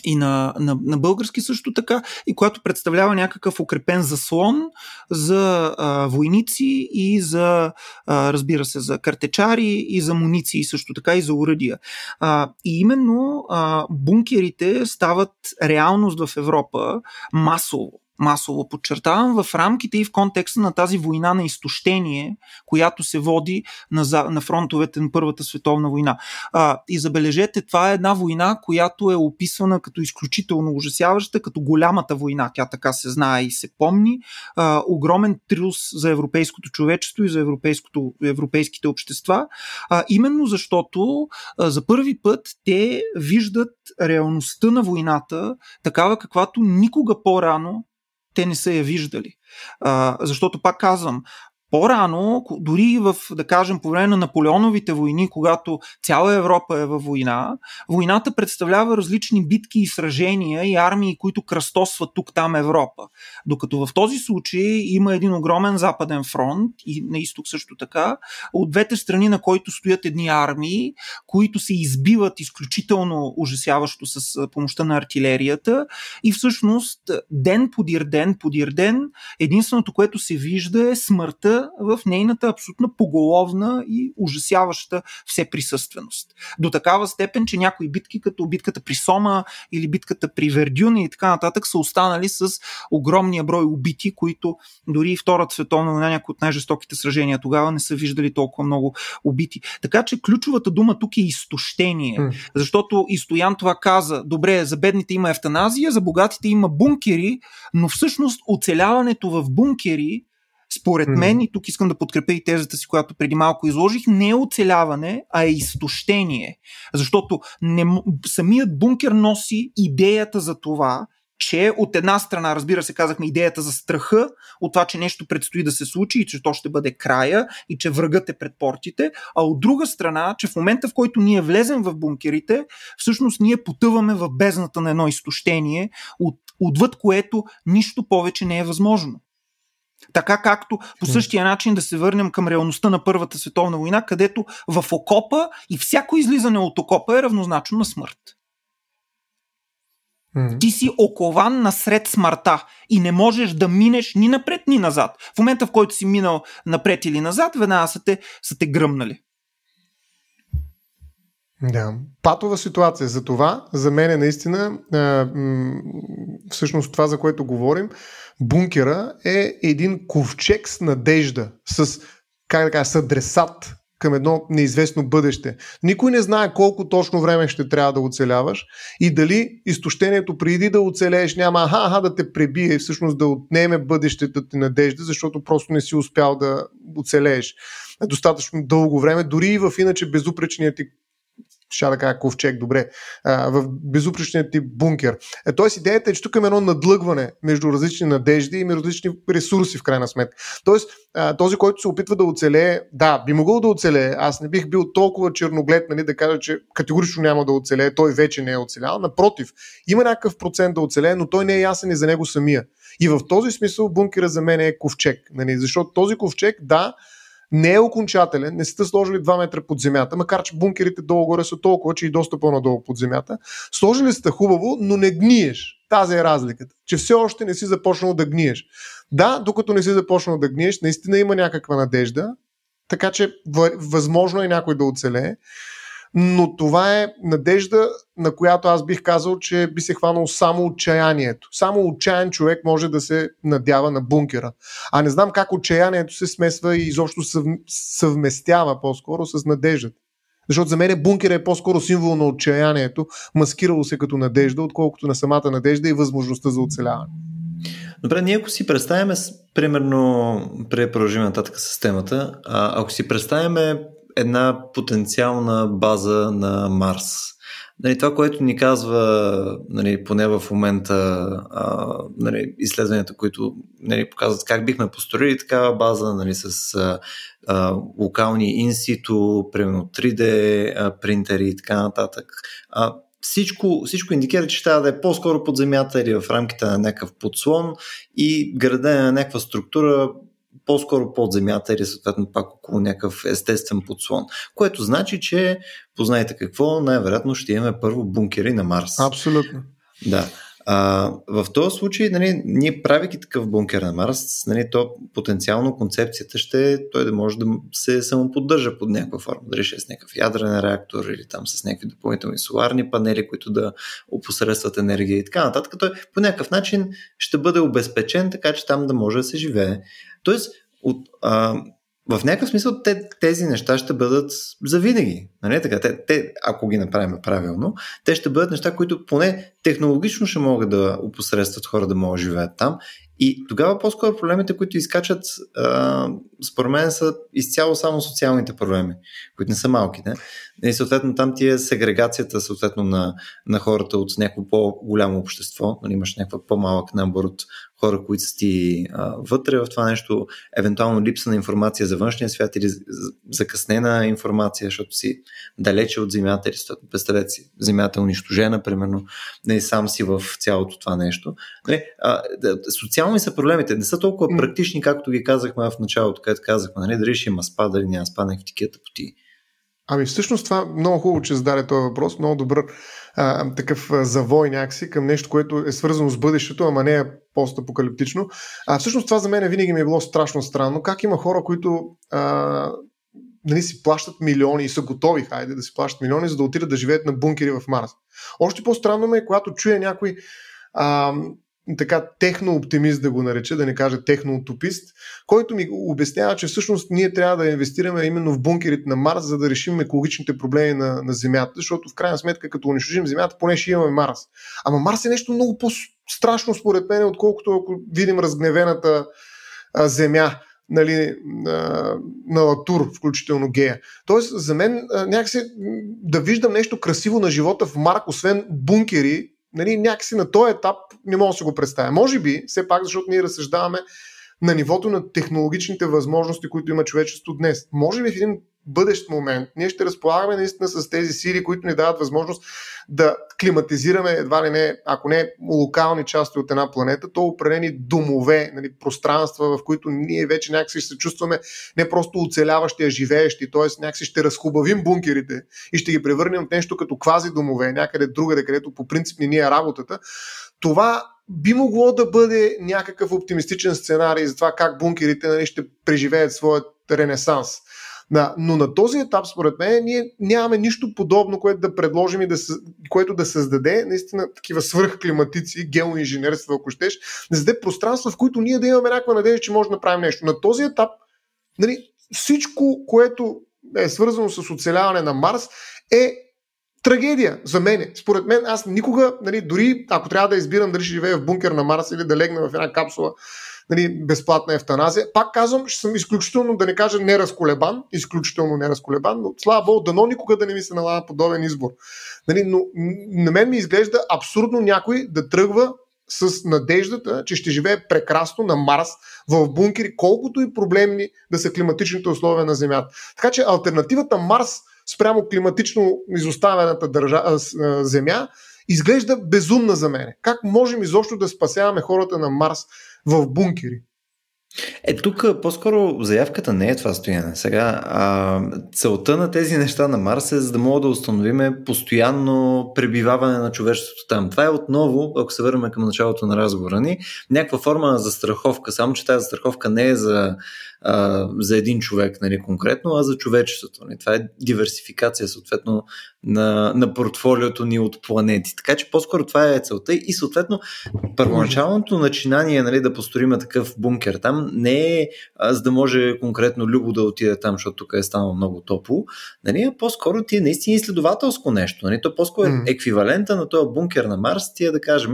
и на, на, на български също така, и която представлява някакъв укрепен заслон за а, войници и за, а, разбира се, за картечари и за муниции също така и за уръдия. А, и именно а, бункерите стават реалност в Европа масово масово подчертавам, в рамките и в контекста на тази война на изтощение, която се води на, на фронтовете на Първата световна война. А, и забележете, това е една война, която е описана като изключително ужасяваща, като голямата война. Тя така се знае и се помни. А, огромен трюс за европейското човечество и за европейското, европейските общества. А, именно защото а, за първи път те виждат реалността на войната, такава каквато никога по-рано те не са я виждали. А, защото, пак казвам, по-рано, дори в, да кажем, по време на Наполеоновите войни, когато цяла Европа е във война, войната представлява различни битки и сражения и армии, които кръстосват тук-там Европа. Докато в този случай има един огромен западен фронт и на изток също така, от двете страни на който стоят едни армии, които се избиват изключително ужасяващо с помощта на артилерията и всъщност ден подир ден подир ден единственото, което се вижда е смъртта в нейната абсолютно поголовна и ужасяваща всеприсъственост. До такава степен, че някои битки, като битката при Сома или битката при Вердюн и така нататък, са останали с огромния брой убити, които дори и Втората световна война, някои от най-жестоките сражения тогава не са виждали толкова много убити. Така че ключовата дума тук е изтощение. Mm. Защото и Стоян това каза, добре, за бедните има ефтаназия, за богатите има бункери, но всъщност оцеляването в бункери според мен, и тук искам да подкрепя и тезата си, която преди малко изложих, не е оцеляване, а е изтощение. Защото не, самият бункер носи идеята за това, че от една страна, разбира се, казахме идеята за страха, от това, че нещо предстои да се случи и че то ще бъде края и че врагът е пред портите, а от друга страна, че в момента в който ние влезем в бункерите, всъщност ние потъваме в бездната на едно изтощение, от, отвъд което нищо повече не е възможно. Така както по същия начин да се върнем към реалността на Първата световна война, където в окопа и всяко излизане от окопа е равнозначно на смърт. Ти си окован насред смъртта и не можеш да минеш ни напред, ни назад. В момента, в който си минал напред или назад, веднага са те, са те гръмнали. Да, патова ситуация. За това, за мен е наистина, всъщност това, за което говорим, бункера е един ковчег с надежда, с, как да кажа, с адресат към едно неизвестно бъдеще. Никой не знае колко точно време ще трябва да оцеляваш и дали изтощението преди да оцелееш няма аха, аха да те пребие и всъщност да отнеме бъдещето ти надежда, защото просто не си успял да оцелееш достатъчно дълго време, дори и в иначе безупречният ти ще да кажа ковчег, добре, в безупречния ти бункер. Е, тоест идеята е, че тук има едно надлъгване между различни надежди и между различни ресурси в крайна сметка. Тоест този, който се опитва да оцелее, да, би могъл да оцелее. Аз не бих бил толкова черноглед, нали, да кажа, че категорично няма да оцелее, той вече не е оцелял. Напротив, има някакъв процент да оцелее, но той не е ясен и за него самия. И в този смисъл бункера за мен е ковчег, нали, защото този ковчег, да, не е окончателен, не сте сложили 2 метра под земята, макар че бункерите долу-горе са толкова, че и доста по-надолу под земята. Сложили сте хубаво, но не гниеш. Тази е разликата. Че все още не си започнал да гниеш. Да, докато не си започнал да гниеш, наистина има някаква надежда, така че възможно е някой да оцелее. Но това е надежда, на която аз бих казал, че би се хванал само отчаянието. Само отчаян човек може да се надява на бункера. А не знам как отчаянието се смесва и изобщо съвместява по-скоро с надеждата. Защото за мен бункера е по-скоро символ на отчаянието, маскирало се като надежда, отколкото на самата надежда и възможността за оцеляване. Добре, ние ако си представяме, примерно, продължим нататък с темата, а, ако си представяме една потенциална база на Марс. Нали, това, което ни казва, нали, поне в момента, а, нали, изследванията, които нали, показват как бихме построили такава база нали, с а, локални инсито, примерно 3D а, принтери и така нататък. А, всичко, всичко индикира, че трябва да е по-скоро под земята или в рамките на някакъв подслон и градена на някаква структура по-скоро под земята или съответно пак около някакъв естествен подслон. Което значи, че познайте какво, най-вероятно ще имаме първо бункери на Марс. Абсолютно. Да. А, в този случай, нали, ние правейки такъв бункер на Марс, нали, то потенциално концепцията ще той да може да се самоподдържа под някаква форма. Дали ще е с някакъв ядрен реактор или там с някакви допълнителни соларни панели, които да опосредстват енергия и така нататък. Той по някакъв начин ще бъде обезпечен, така че там да може да се живее. Тоест, от, а, в някакъв смисъл те, тези неща ще бъдат завинаги. Нали? Така, те, те, ако ги направим правилно, те ще бъдат неща, които поне технологично ще могат да опосредстват хора да могат да живеят там. И тогава по-скоро проблемите, които изкачат, а, според мен са изцяло само социалните проблеми, които не са малки. Не? И съответно там ти е сегрегацията съответно на, на хората от някакво по-голямо общество. Нали, имаш някаква по-малък набор от хора, които са ти а, вътре в това нещо, евентуално липса на информация за външния свят или закъснена информация, защото си далече от Земята или представете си, Земята е унищожена, примерно, не сам си в цялото това нещо. Не, а, социални са проблемите, не са толкова практични, както ги казахме в началото, където казахме, нали, дали ще има спа, дали няма спа, някакви такива тъпоти. Ами всъщност това много хубаво, че зададе този въпрос, много добър а, такъв завой някакси към нещо, което е свързано с бъдещето, ама не е постапокалиптично. А всъщност това за мен винаги ми е било страшно странно. Как има хора, които а, нали, си плащат милиони и са готови, хайде, да си плащат милиони, за да отидат да живеят на бункери в Марс. Още по-странно ме е, когато чуя някой а, така техно-оптимист да го нареча, да не кажа техно-утопист, който ми обяснява, че всъщност ние трябва да инвестираме именно в бункерите на Марс, за да решим екологичните проблеми на, на Земята, защото в крайна сметка, като унищожим Земята, поне ще имаме Марс. Ама Марс е нещо много по-страшно според мен, отколкото ако видим разгневената а, Земя нали, на, на Латур, включително гея. Тоест, за мен някакси да виждам нещо красиво на живота в Марк, освен бункери, нали, някакси на този етап не мога да се го представя. Може би, все пак, защото ние разсъждаваме на нивото на технологичните възможности, които има човечество днес. Може би в един бъдещ момент ние ще разполагаме наистина с тези сили, които ни дават възможност да климатизираме едва ли не, ако не локални части от една планета, то определени домове, нали, пространства, в които ние вече някакси ще се чувстваме не просто оцеляващи, а живеещи, т.е. някакси ще разхубавим бункерите и ще ги превърнем в нещо като квази домове, някъде другаде, където по принцип не ни е работата. Това би могло да бъде някакъв оптимистичен сценарий за това как бункерите нали, ще преживеят своят ренесанс. Да, но на този етап, според мен, ние нямаме нищо подобно, което да предложим и да, което да създаде наистина такива свръхклиматици, геоинженерство, ако щеш, да създаде пространства, в които ние да имаме някаква надежда, че може да направим нещо. На този етап, нали, всичко, което е свързано с оцеляване на Марс, е трагедия за мен. Според мен, аз никога, нали, дори ако трябва да избирам дали ще живея в бункер на Марс или да легна в една капсула нали, безплатна ефтаназия. Пак казвам, ще съм изключително, да не кажа неразколебан, изключително неразколебан, но слава Богу, дано никога да не ми се налага подобен избор. Нали, но на мен ми изглежда абсурдно някой да тръгва с надеждата, че ще живее прекрасно на Марс, в бункери, колкото и проблемни да са климатичните условия на Земята. Така че альтернативата Марс спрямо климатично изоставената държа, Земя изглежда безумна за мен. Как можем изобщо да спасяваме хората на Марс в бункери. Е, тук по-скоро заявката не е това стояне. Сега, а, целта на тези неща на Марс е за да мога да установиме постоянно пребиваване на човечеството там. Това е отново, ако се върнем към началото на разговора ни, някаква форма на застраховка, само че тази застраховка не е за а, за един човек нали, конкретно, а за човечеството. Нали. Това е диверсификация съответно на, на портфолиото ни от планети. Така че по-скоро това е целта и съответно първоначалното начинание нали, да построиме такъв бункер там не е а, за да може конкретно Любо да отиде там, защото тук е станало много топло, нали, а по-скоро ти е наистина изследователско нещо. Нали. То по-скоро е еквивалента на този бункер на Марс, ти е да кажем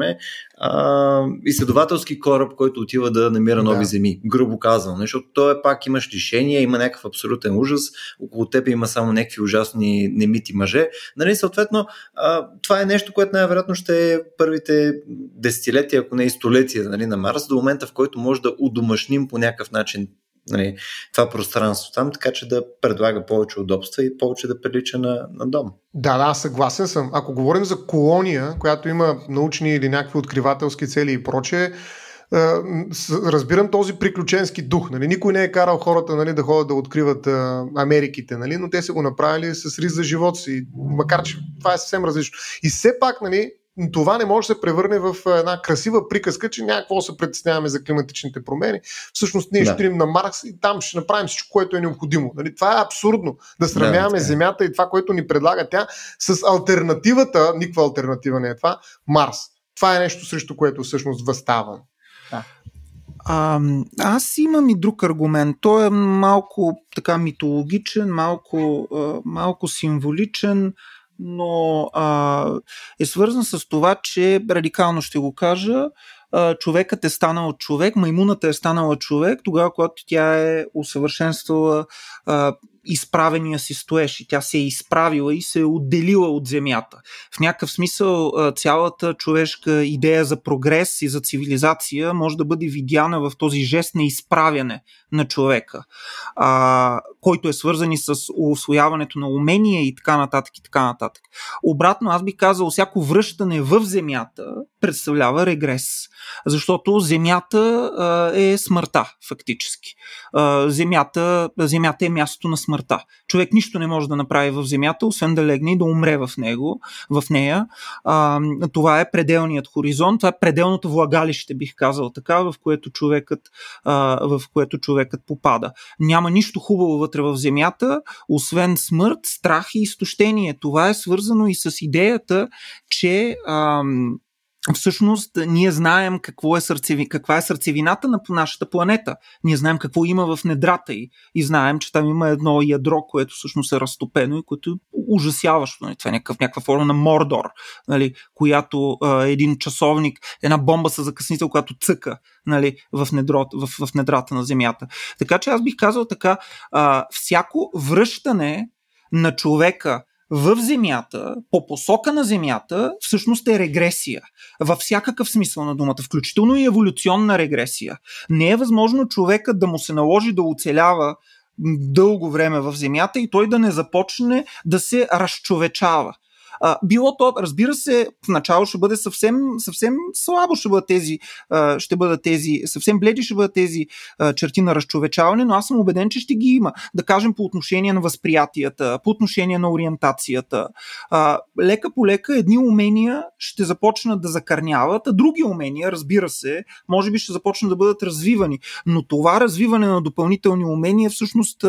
а, изследователски кораб, който отива да намира нови да. земи, грубо казано, защото то е пак имаш лишения, има някакъв абсолютен ужас, около теб има само някакви ужасни немити мъже. Нали, съответно, а, това е нещо, което най-вероятно ще е първите десетилетия, ако не и столетия нали, на Марс, до момента в който може да удомашним по някакъв начин нали, това пространство там, така че да предлага повече удобства и повече да прилича на, на дом. Да, да, съгласен съм. Ако говорим за колония, която има научни или някакви откривателски цели и прочее, разбирам този приключенски дух. Нали? Никой не е карал хората нали, да ходят да откриват а, Америките, нали? но те са го направили с риск за живота си, макар че това е съвсем различно. И все пак, нали, това не може да се превърне в една красива приказка, че някакво се притесняваме за климатичните промени. Всъщност ние да. ще трим на Марс и там ще направим всичко, което е необходимо. Нали? Това е абсурдно. Да сравняваме да, Земята и това, което ни предлага тя с альтернативата, никаква альтернатива не е това, Марс. Това е нещо, срещу което всъщност възставам. Да. А, аз имам и друг аргумент. Той е малко така митологичен, малко, малко символичен но а, е свързан с това, че радикално ще го кажа, а, човекът е станал човек, маймуната е станала човек, тогава, когато тя е усъвършенствала а, изправения си стоеш и тя се е изправила и се е отделила от земята. В някакъв смисъл цялата човешка идея за прогрес и за цивилизация може да бъде видяна в този жест на изправяне на човека, а, който е свързан и с освояването на умения и така нататък и така нататък. Обратно, аз би казал, всяко връщане в земята представлява регрес, защото земята а, е смъртта, фактически. А, земята, земята е мястото на смъртта. Човек нищо не може да направи в земята, освен да легне и да умре в него, в нея. А, това е пределният хоризонт, това е пределното влагалище, бих казал така, в което човекът, а, в което човекът попада. Няма нищо хубаво вътре в земята, освен смърт, страх и изтощение. Това е свързано и с идеята, че ам, всъщност ние знаем какво е сърцеви, каква е сърцевината на нашата планета. Ние знаем какво има в недрата й и знаем, че там има едно ядро, което всъщност е разтопено и което е ужасяващо. Нали? Това е някакъв, някаква форма на Мордор, нали? която а, един часовник, една бомба с закъснител, която цъка нали, в, недро, в, в недрата на Земята. Така че аз бих казал така, а, всяко връщане на човека в Земята, по посока на Земята, всъщност е регресия. Във всякакъв смисъл на думата, включително и еволюционна регресия. Не е възможно човекът да му се наложи да оцелява дълго време в Земята и той да не започне да се разчовечава. А, било то, разбира се, в начало ще бъде съвсем, съвсем слабо, ще бъдат тези, ще бъдат тези, съвсем бледи ще бъдат тези черти на разчовечаване, но аз съм убеден, че ще ги има. Да кажем по отношение на възприятията, по отношение на ориентацията. А, лека по лека едни умения ще започнат да закърняват, а други умения, разбира се, може би ще започнат да бъдат развивани. Но това развиване на допълнителни умения всъщност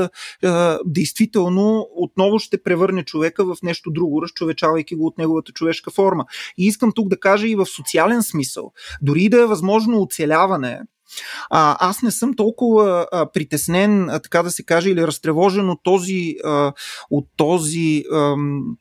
действително отново ще превърне човека в нещо друго, разчовечавайки отделяйки го от неговата човешка форма. И искам тук да кажа и в социален смисъл. Дори да е възможно оцеляване, а, аз не съм толкова а, притеснен, а, така да се каже, или разтревожен от този, а, от този ам,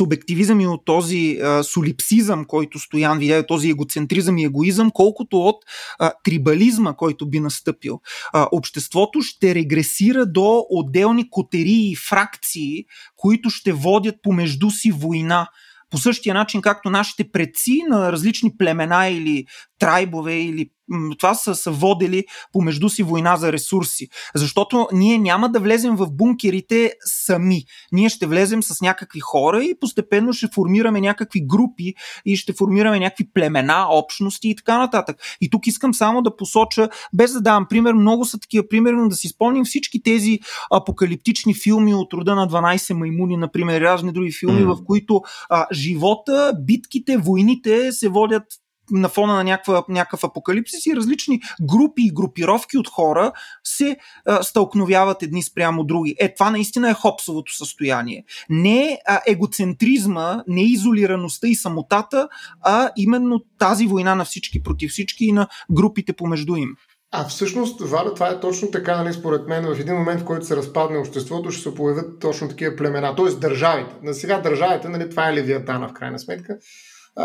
субективизъм и от този а, солипсизъм, който Стоян видя, този егоцентризъм и егоизъм, колкото от а, трибализма, който би настъпил. А, обществото ще регресира до отделни котерии и фракции, които ще водят помежду си война по същия начин, както нашите предци на различни племена или трайбове или това са, са водели помежду си война за ресурси. Защото ние няма да влезем в бункерите сами. Ние ще влезем с някакви хора и постепенно ще формираме някакви групи и ще формираме някакви племена, общности и така нататък. И тук искам само да посоча, без да давам пример, много са такива примерно да си спомним всички тези апокалиптични филми от рода на 12 маймуни, например, разни други филми, mm. в които а, живота, битките, войните се водят на фона на някаква, някакъв апокалипсис и различни групи и групировки от хора се а, стълкновяват едни спрямо други. Е, това наистина е хопсовото състояние. Не а, егоцентризма, не изолираността и самотата, а именно тази война на всички против всички и на групите помежду им. А всъщност, Валя, това е точно така, нали, според мен, в един момент, в който се разпадне обществото, ще се появят точно такива племена, т.е. държавите. На сега държавите, нали, това е Левиатана в крайна сметка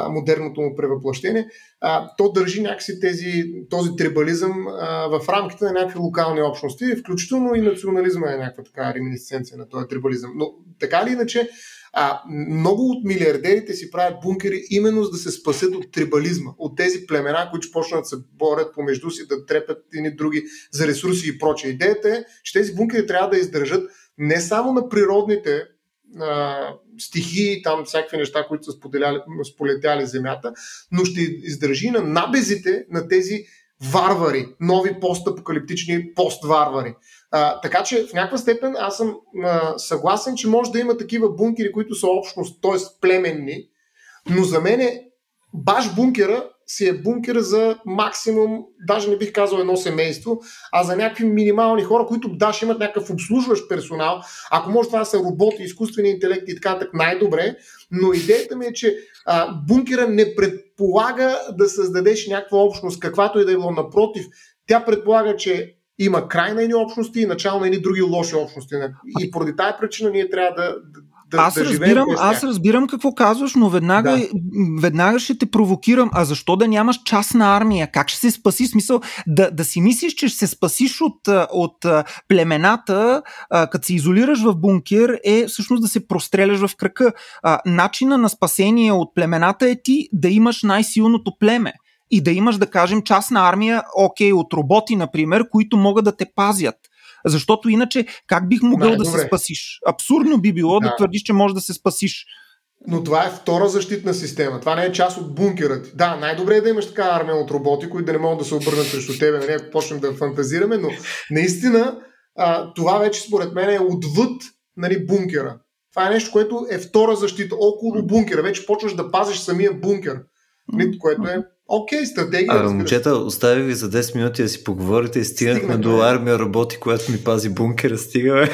модерното му превъплъщение, а, то държи някакси тези, този трибализъм а, в рамките на някакви локални общности, включително и национализма е някаква така реминисценция на този трибализъм. Но така или иначе, а, много от милиардерите си правят бункери именно за да се спасят от трибализма, от тези племена, които почнат да се борят помежду си, да трепят едни други за ресурси и прочее. Идеята е, че тези бункери трябва да издържат не само на природните а, стихии, там всякакви неща, които са сполетяли земята, но ще издържи на набезите на тези варвари, нови постапокалиптични постварвари. А, така че в някаква степен аз съм а, съгласен, че може да има такива бункери, които са общност, т.е. племенни, но за мен е баш бункера си е бункер за максимум, даже не бих казал едно семейство, а за някакви минимални хора, които да, ще имат някакъв обслужващ персонал. Ако може това да са роботи, изкуствени интелекти и така, так най-добре. Но идеята ми е, че а, бункера не предполага да създадеш някаква общност, каквато и да е било. Напротив, тя предполага, че има край на едни общности и начало на едни други лоши общности. И поради тази причина ние трябва да, да, аз, да разбирам, аз разбирам какво казваш, но веднага, да. веднага ще те провокирам. А защо да нямаш частна армия? Как ще се спаси? Смисъл да, да си мислиш, че ще се спасиш от, от племената, като се изолираш в бункер, е всъщност да се простреляш в крака. Начина на спасение от племената е ти да имаш най-силното племе и да имаш, да кажем, частна армия, окей, от роботи, например, които могат да те пазят. Защото иначе как бих могъл да, да се спасиш? Абсурдно би било да. да твърдиш, че можеш да се спасиш. Но това е втора защитна система. Това не е част от бункера ти. Да, най-добре е да имаш така армия от роботи, които да не могат да се обърнат срещу тебе, нали, ако почнем да фантазираме, но наистина а, това вече според мен е отвъд нали, бункера. Това е нещо, което е втора защита около бункера. Вече почваш да пазиш самия бункер, нали, което е Окей, okay, стратегия. А, момчета, остави ви за 10 минути да си поговорите и стигнахме Стигна, до армия роботи, която ми пази бункера. Стига,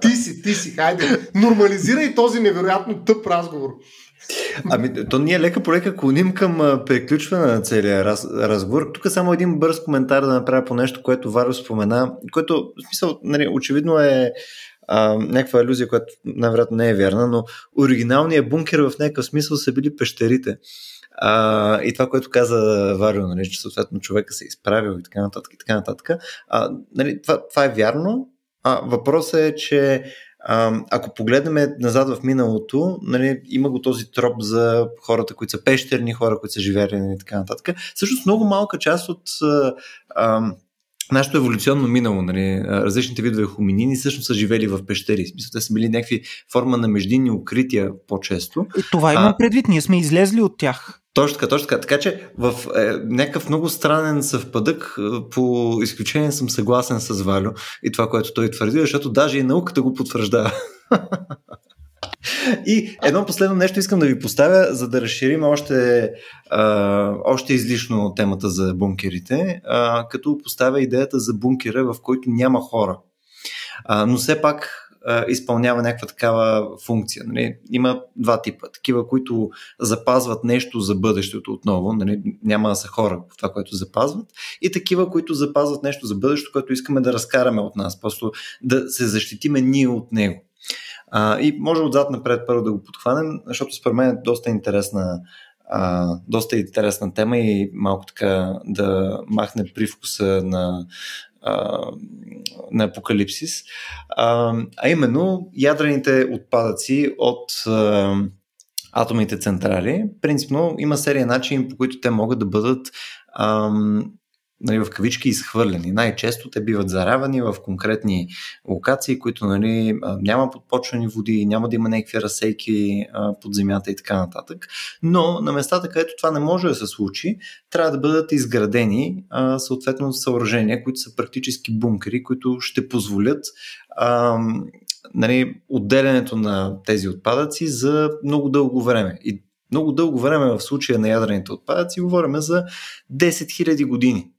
ти си, ти си, хайде. Нормализирай този невероятно тъп разговор. Ами, то ние лека по лека клоним към приключване на целия раз, разговор. Тук само един бърз коментар да направя по нещо, което Варо спомена, което, в смисъл, нали, очевидно е а, някаква иллюзия, която най-вероятно не е вярна, но оригиналният бункер в някакъв смисъл са били пещерите. А, и това, което каза Варио, нали, че съответно човека се е изправил и така нататък. И така нататък. А, нали, това, това е вярно. А, въпросът е, че а, ако погледнем назад в миналото, нали, има го този троп за хората, които са пещерни, хора, които са живели и така нататък. Всъщност много малка част от а, нашето еволюционно минало, нали, различните видове хуминини всъщност са живели в пещери. Смисъл, те са били някакви форма на междинни укрития по-често. Това имам предвид, ние сме излезли от тях. Точно така, точно така. Така че в е, някакъв много странен съвпадък, е, по изключение съм съгласен с Валю и това, което той твърди, защото даже и науката го потвърждава. *laughs* И едно последно нещо искам да ви поставя, за да разширим още, а, още излишно темата за бункерите, а, като поставя идеята за бункера, в който няма хора. А, но все пак изпълнява някаква такава функция. Нали? Има два типа. Такива, които запазват нещо за бъдещето отново, нали? няма да са хора в това, което запазват, и такива, които запазват нещо за бъдещето, което искаме да разкараме от нас, просто да се защитиме ние от него. А, и може отзад напред първо да го подхванем, защото според мен е доста интересна, а, доста интересна тема и малко така да махне привкуса на, а, на апокалипсис. А, а именно ядрените отпадъци от а, атомните централи, принципно има серия начини, по които те могат да бъдат ам, нали, в кавички изхвърлени. Най-често те биват заравани в конкретни локации, които нали, няма подпочвани води, няма да има някакви разсейки под земята и така нататък. Но на местата, където това не може да се случи, трябва да бъдат изградени съответно съоръжения, които са практически бункери, които ще позволят нали, отделянето на тези отпадъци за много дълго време. И много дълго време в случая на ядрените отпадъци говорим за 10 000 години.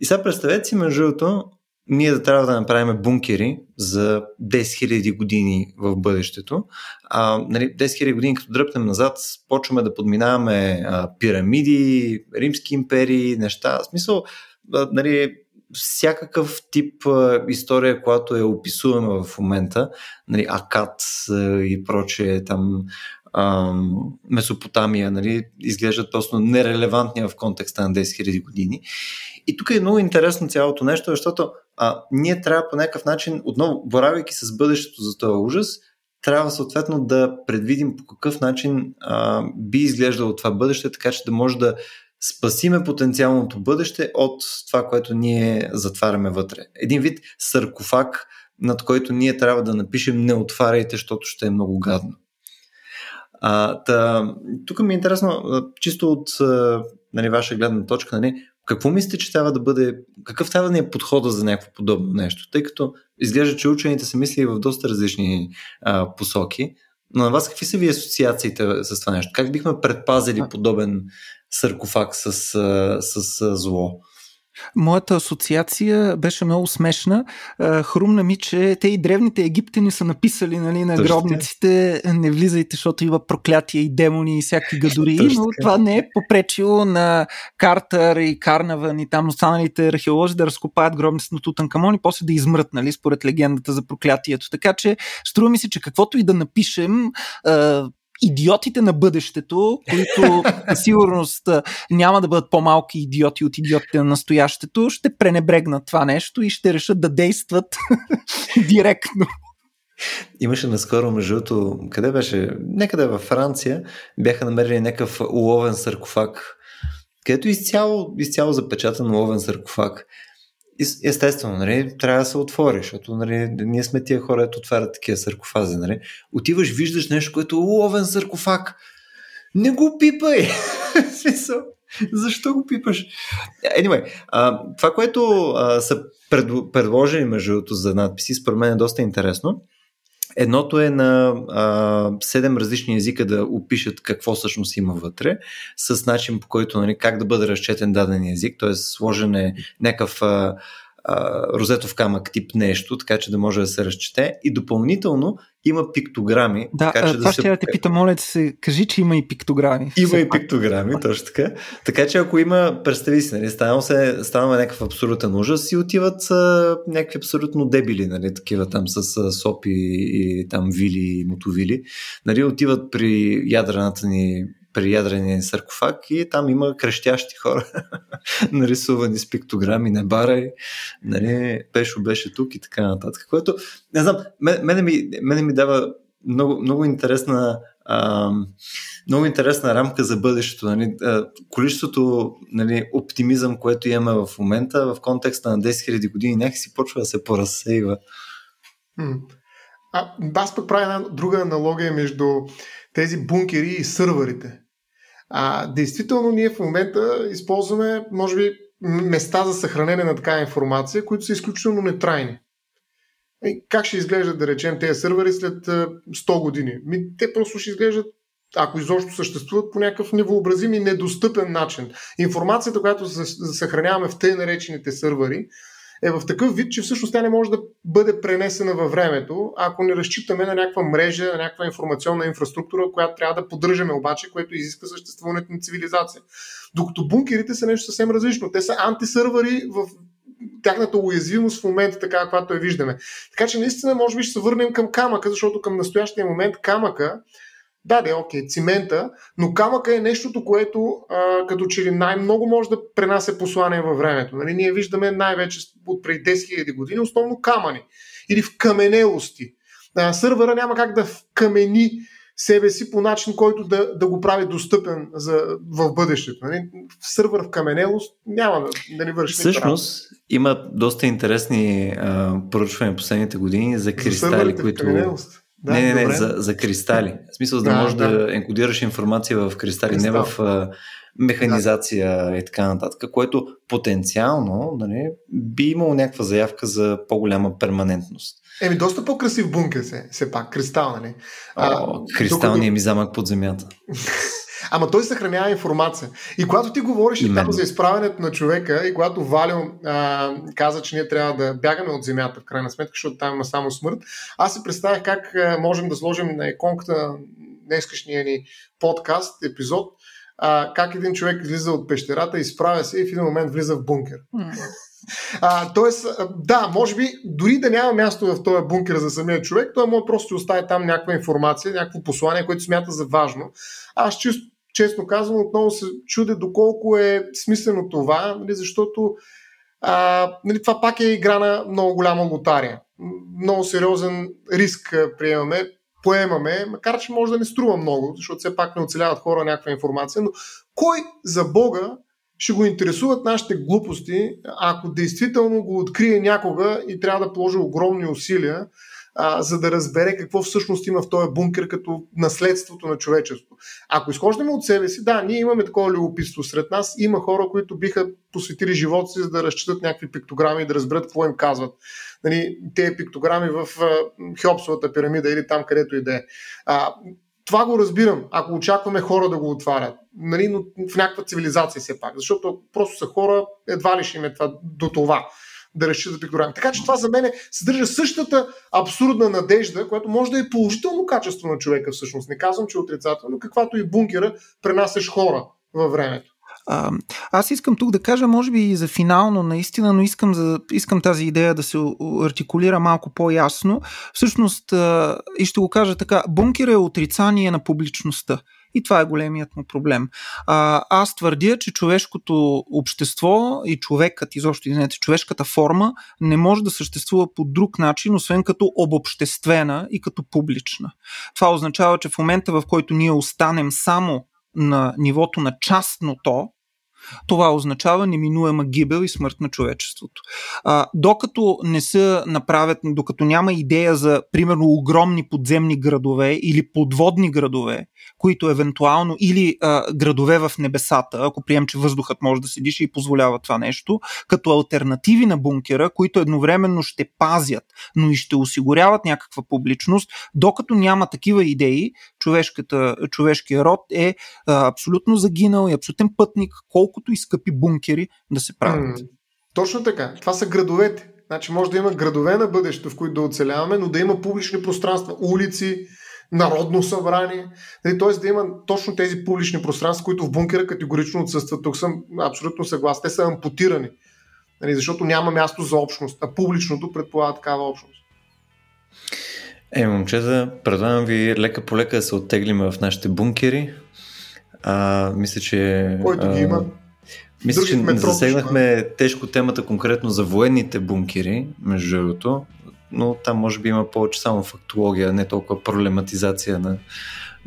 И сега представете си, между другото, ние да трябва да направим бункери за 10 000 години в бъдещето. А, нали, 10 000 години, като дръпнем назад, почваме да подминаваме а, пирамиди, римски империи, неща. В смисъл, а, нали, всякакъв тип а, история, която е описуема в момента, нали, Акад и прочее, там Месопотамия, нали, изглеждат просто нерелевантни в контекста на 10 000 години. И тук е много интересно цялото нещо, защото а, ние трябва по някакъв начин, отново, боравайки с бъдещето за този ужас, трябва съответно да предвидим по какъв начин а, би изглеждало това бъдеще, така че да може да спасиме потенциалното бъдеще от това, което ние затваряме вътре. Един вид саркофаг, над който ние трябва да напишем не отваряйте, защото ще е много гадно. А, та, тук ми е интересно, чисто от нали, ваша гледна точка, нали, какво мислите, че трябва да бъде, какъв трябва да ни е подхода за някакво подобно нещо? Тъй като изглежда, че учените са мислили в доста различни а, посоки, но на вас какви са ви асоциациите с това нещо? Как бихме предпазили подобен саркофаг с, с, с зло? Моята асоциация беше много смешна. Хрумна ми, че те и древните египтяни са написали нали, на гробниците не влизайте, защото има проклятия и демони и всякакви гадори, но това не е попречило на Картер и Карнаван и там останалите археолози да разкопаят гробниците на Тутанкамон и после да измрат, нали, според легендата за проклятието. Така че струва ми се, че каквото и да напишем, идиотите на бъдещето, които със сигурност няма да бъдат по-малки идиоти от идиотите на настоящето, ще пренебрегнат това нещо и ще решат да действат *laughs* директно. Имаше наскоро, между другото, къде беше? Некъде във Франция бяха намерили някакъв уловен саркофаг, където изцяло, изцяло запечатан уловен саркофаг естествено, нали, трябва да се отвори, защото нали, ние сме тия хора, ето отварят такива саркофази. Нали. Отиваш, виждаш нещо, което е ловен саркофаг. Не го пипай! *laughs* Защо го пипаш? Anyway, а, това, което а, са пред, предложили между другото за надписи, според мен е доста интересно. Едното е на седем различни езика да опишат какво всъщност има вътре, с начин по който нали, как да бъде разчетен даден език, т.е. сложен е някакъв а, а, розетов камък тип нещо, така че да може да се разчете. И допълнително има пиктограми. Да, така, че това да ще се... те пита, моля да се кажи, че има и пиктограми. Има и пиктограми, точно така. Така че ако има, представи си, нали, станал се, станал някакъв абсолютен ужас и отиват а, някакви абсолютно дебили, нали, такива там с а, сопи и там вили и мотовили, нали, отиват при ядрената ни при ядрения саркофаг и там има крещящи хора, *laughs* нарисувани с пиктограми, не барай, нали, Пешо беше тук и така нататък. Което, не знам, мене ми, мене ми дава много, много интересна много интересна рамка за бъдещето. Нали? Количеството нали, оптимизъм, което имаме в момента в контекста на 10 000 години някакси почва да се поразсейва. А, аз пък правя една друга аналогия между тези бункери и сървърите. А, действително ние в момента използваме, може би, места за съхранение на такава информация, които са изключително нетрайни. И как ще изглеждат, да речем, тези сървъри след 100 години? Ми, те просто ще изглеждат ако изобщо съществуват по някакъв невообразим и недостъпен начин. Информацията, която съхраняваме в тъй наречените сървъри, е в такъв вид, че всъщност тя не може да бъде пренесена във времето, ако не разчитаме на някаква мрежа, на някаква информационна инфраструктура, която трябва да поддържаме обаче, което изисква съществуването на цивилизация. Докато бункерите са нещо съвсем различно. Те са антисървъри в тяхната уязвимост в момента, така каквато я виждаме. Така че наистина, може би ще се върнем към камъка, защото към настоящия момент камъка да, да, окей, цимента, но камъка е нещото, което а, като че ли най-много може да пренася послание във времето. Нали? Ние виждаме най-вече от преди 10 000 години основно камъни или в каменелости. А, сървъра няма как да вкамени себе си по начин, който да, да го прави достъпен за, в бъдещето. Нали? В сървър в каменелост няма да, да ни върши. Всъщност има доста интересни а, проучвания последните години за кристали, за които... Да, не, не, не, за, за кристали. В смисъл, за да, да можеш да. да енкодираш информация в кристали, Кристал. не в а, механизация да. и така нататък, което потенциално нали, би имало някаква заявка за по-голяма перманентност. Еми, доста по-красив бункер се, все пак, кристал, нали? О, кристалният докато... ми замък под земята. *laughs* Ама той съхранява информация. И когато ти говориш и там за изправенето на човека, и когато Валио а, каза, че ние трябва да бягаме от земята, в крайна сметка, защото там има само смърт, аз си представях как а, можем да сложим на иконката на днескашния ни подкаст, епизод, а, как един човек излиза от пещерата, изправя се и в един момент влиза в бункер. А, тоест, да, може би дори да няма място в този бункер за самия човек, той може просто остави там някаква информация, някакво послание, което смята за важно. Аз чисто, честно казвам, отново се чудя доколко е смислено това, нали, защото а, нали, това пак е игра на много голяма лотария. Много сериозен риск приемаме поемаме, макар че може да не струва много, защото все пак не оцеляват хора някаква информация, но кой за Бога ще го интересуват нашите глупости, ако действително го открие някога и трябва да положи огромни усилия, а, за да разбере какво всъщност има в този бункер като наследството на човечеството. Ако изхождаме от себе си, да, ние имаме такова любопитство сред нас. Има хора, които биха посветили живота си, за да разчитат някакви пиктограми и да разберат какво им казват нали, тези пиктограми в Хеопсовата пирамида или там където и да е. Това го разбирам, ако очакваме хора да го отварят, нали, но в някаква цивилизация все пак, защото просто са хора, едва ли ще им е това, до това да разчитат пиктограми. Така че това за мен съдържа същата абсурдна надежда, която може да е положително качество на човека всъщност. Не казвам, че е отрицателно, каквато и бункера пренасяш хора във времето. А, аз искам тук да кажа, може би и за финално наистина, но искам, за, искам тази идея да се артикулира малко по-ясно. Всъщност, а, и ще го кажа така, бункер е отрицание на публичността. И това е големият му проблем. А, аз твърдя, че човешкото общество и човекът, изобщо, извинете, човешката форма не може да съществува по друг начин, освен като обобществена и като публична. Това означава, че в момента, в който ние останем само на нивото на частното, това означава неминуема гибел и смърт на човечеството. А, докато не са направят, докато няма идея за, примерно, огромни подземни градове или подводни градове, които евентуално, или а, градове в небесата, ако прием, че въздухът може да се диша и позволява това нещо, като альтернативи на бункера, които едновременно ще пазят, но и ще осигуряват някаква публичност, докато няма такива идеи, човешкия род е а, абсолютно загинал и абсолютен пътник, колкото и скъпи бункери да се правят. М- точно така. Това са градовете. Значи може да има градове на бъдещето, в които да оцеляваме, но да има публични пространства, улици, народно събрание. Нали, Тоест да има точно тези публични пространства, които в бункера категорично отсъстват. Тук съм абсолютно съгласен. Те са ампутирани, нали, защото няма място за общност, а публичното предполага такава общност. Е, момчета, предлагам ви лека по лека да се оттеглим в нашите бункери. А, мисля, че... Който ги има. Мисля, че засегнахме тежко темата конкретно за военните бункери, между другото, но там може би има повече само фактология, не толкова проблематизация на,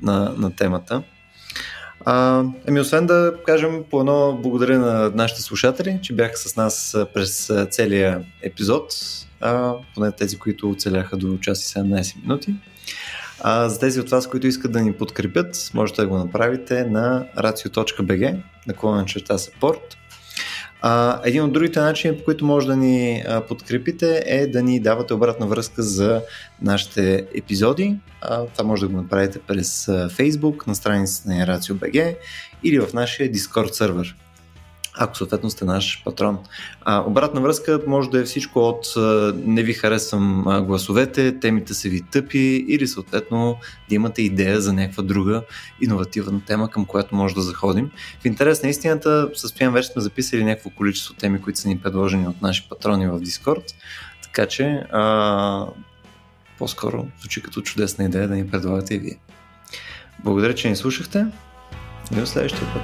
на, на темата. А, ами освен да кажем по едно благодаря на нашите слушатели, че бяха с нас през целия епизод, а, поне тези, които оцеляха до час и 17 минути. А, за тези от вас, които искат да ни подкрепят, можете да го направите на racio.bg, наклонен черта support а, един от другите начини, по които може да ни а, подкрепите е да ни давате обратна връзка за нашите епизоди. А, това може да го направите през а, Facebook, на страницата на RACIO.BG или в нашия Discord сервер ако съответно сте наш патрон. А, обратна връзка може да е всичко от не ви харесвам гласовете, темите са ви тъпи или съответно да имате идея за някаква друга иновативна тема, към която може да заходим. В интерес на истината, състоян вече сме записали някакво количество теми, които са ни предложени от наши патрони в Discord, така че а, по-скоро звучи като чудесна идея да ни предлагате и вие. Благодаря, че ни слушахте и до следващия път.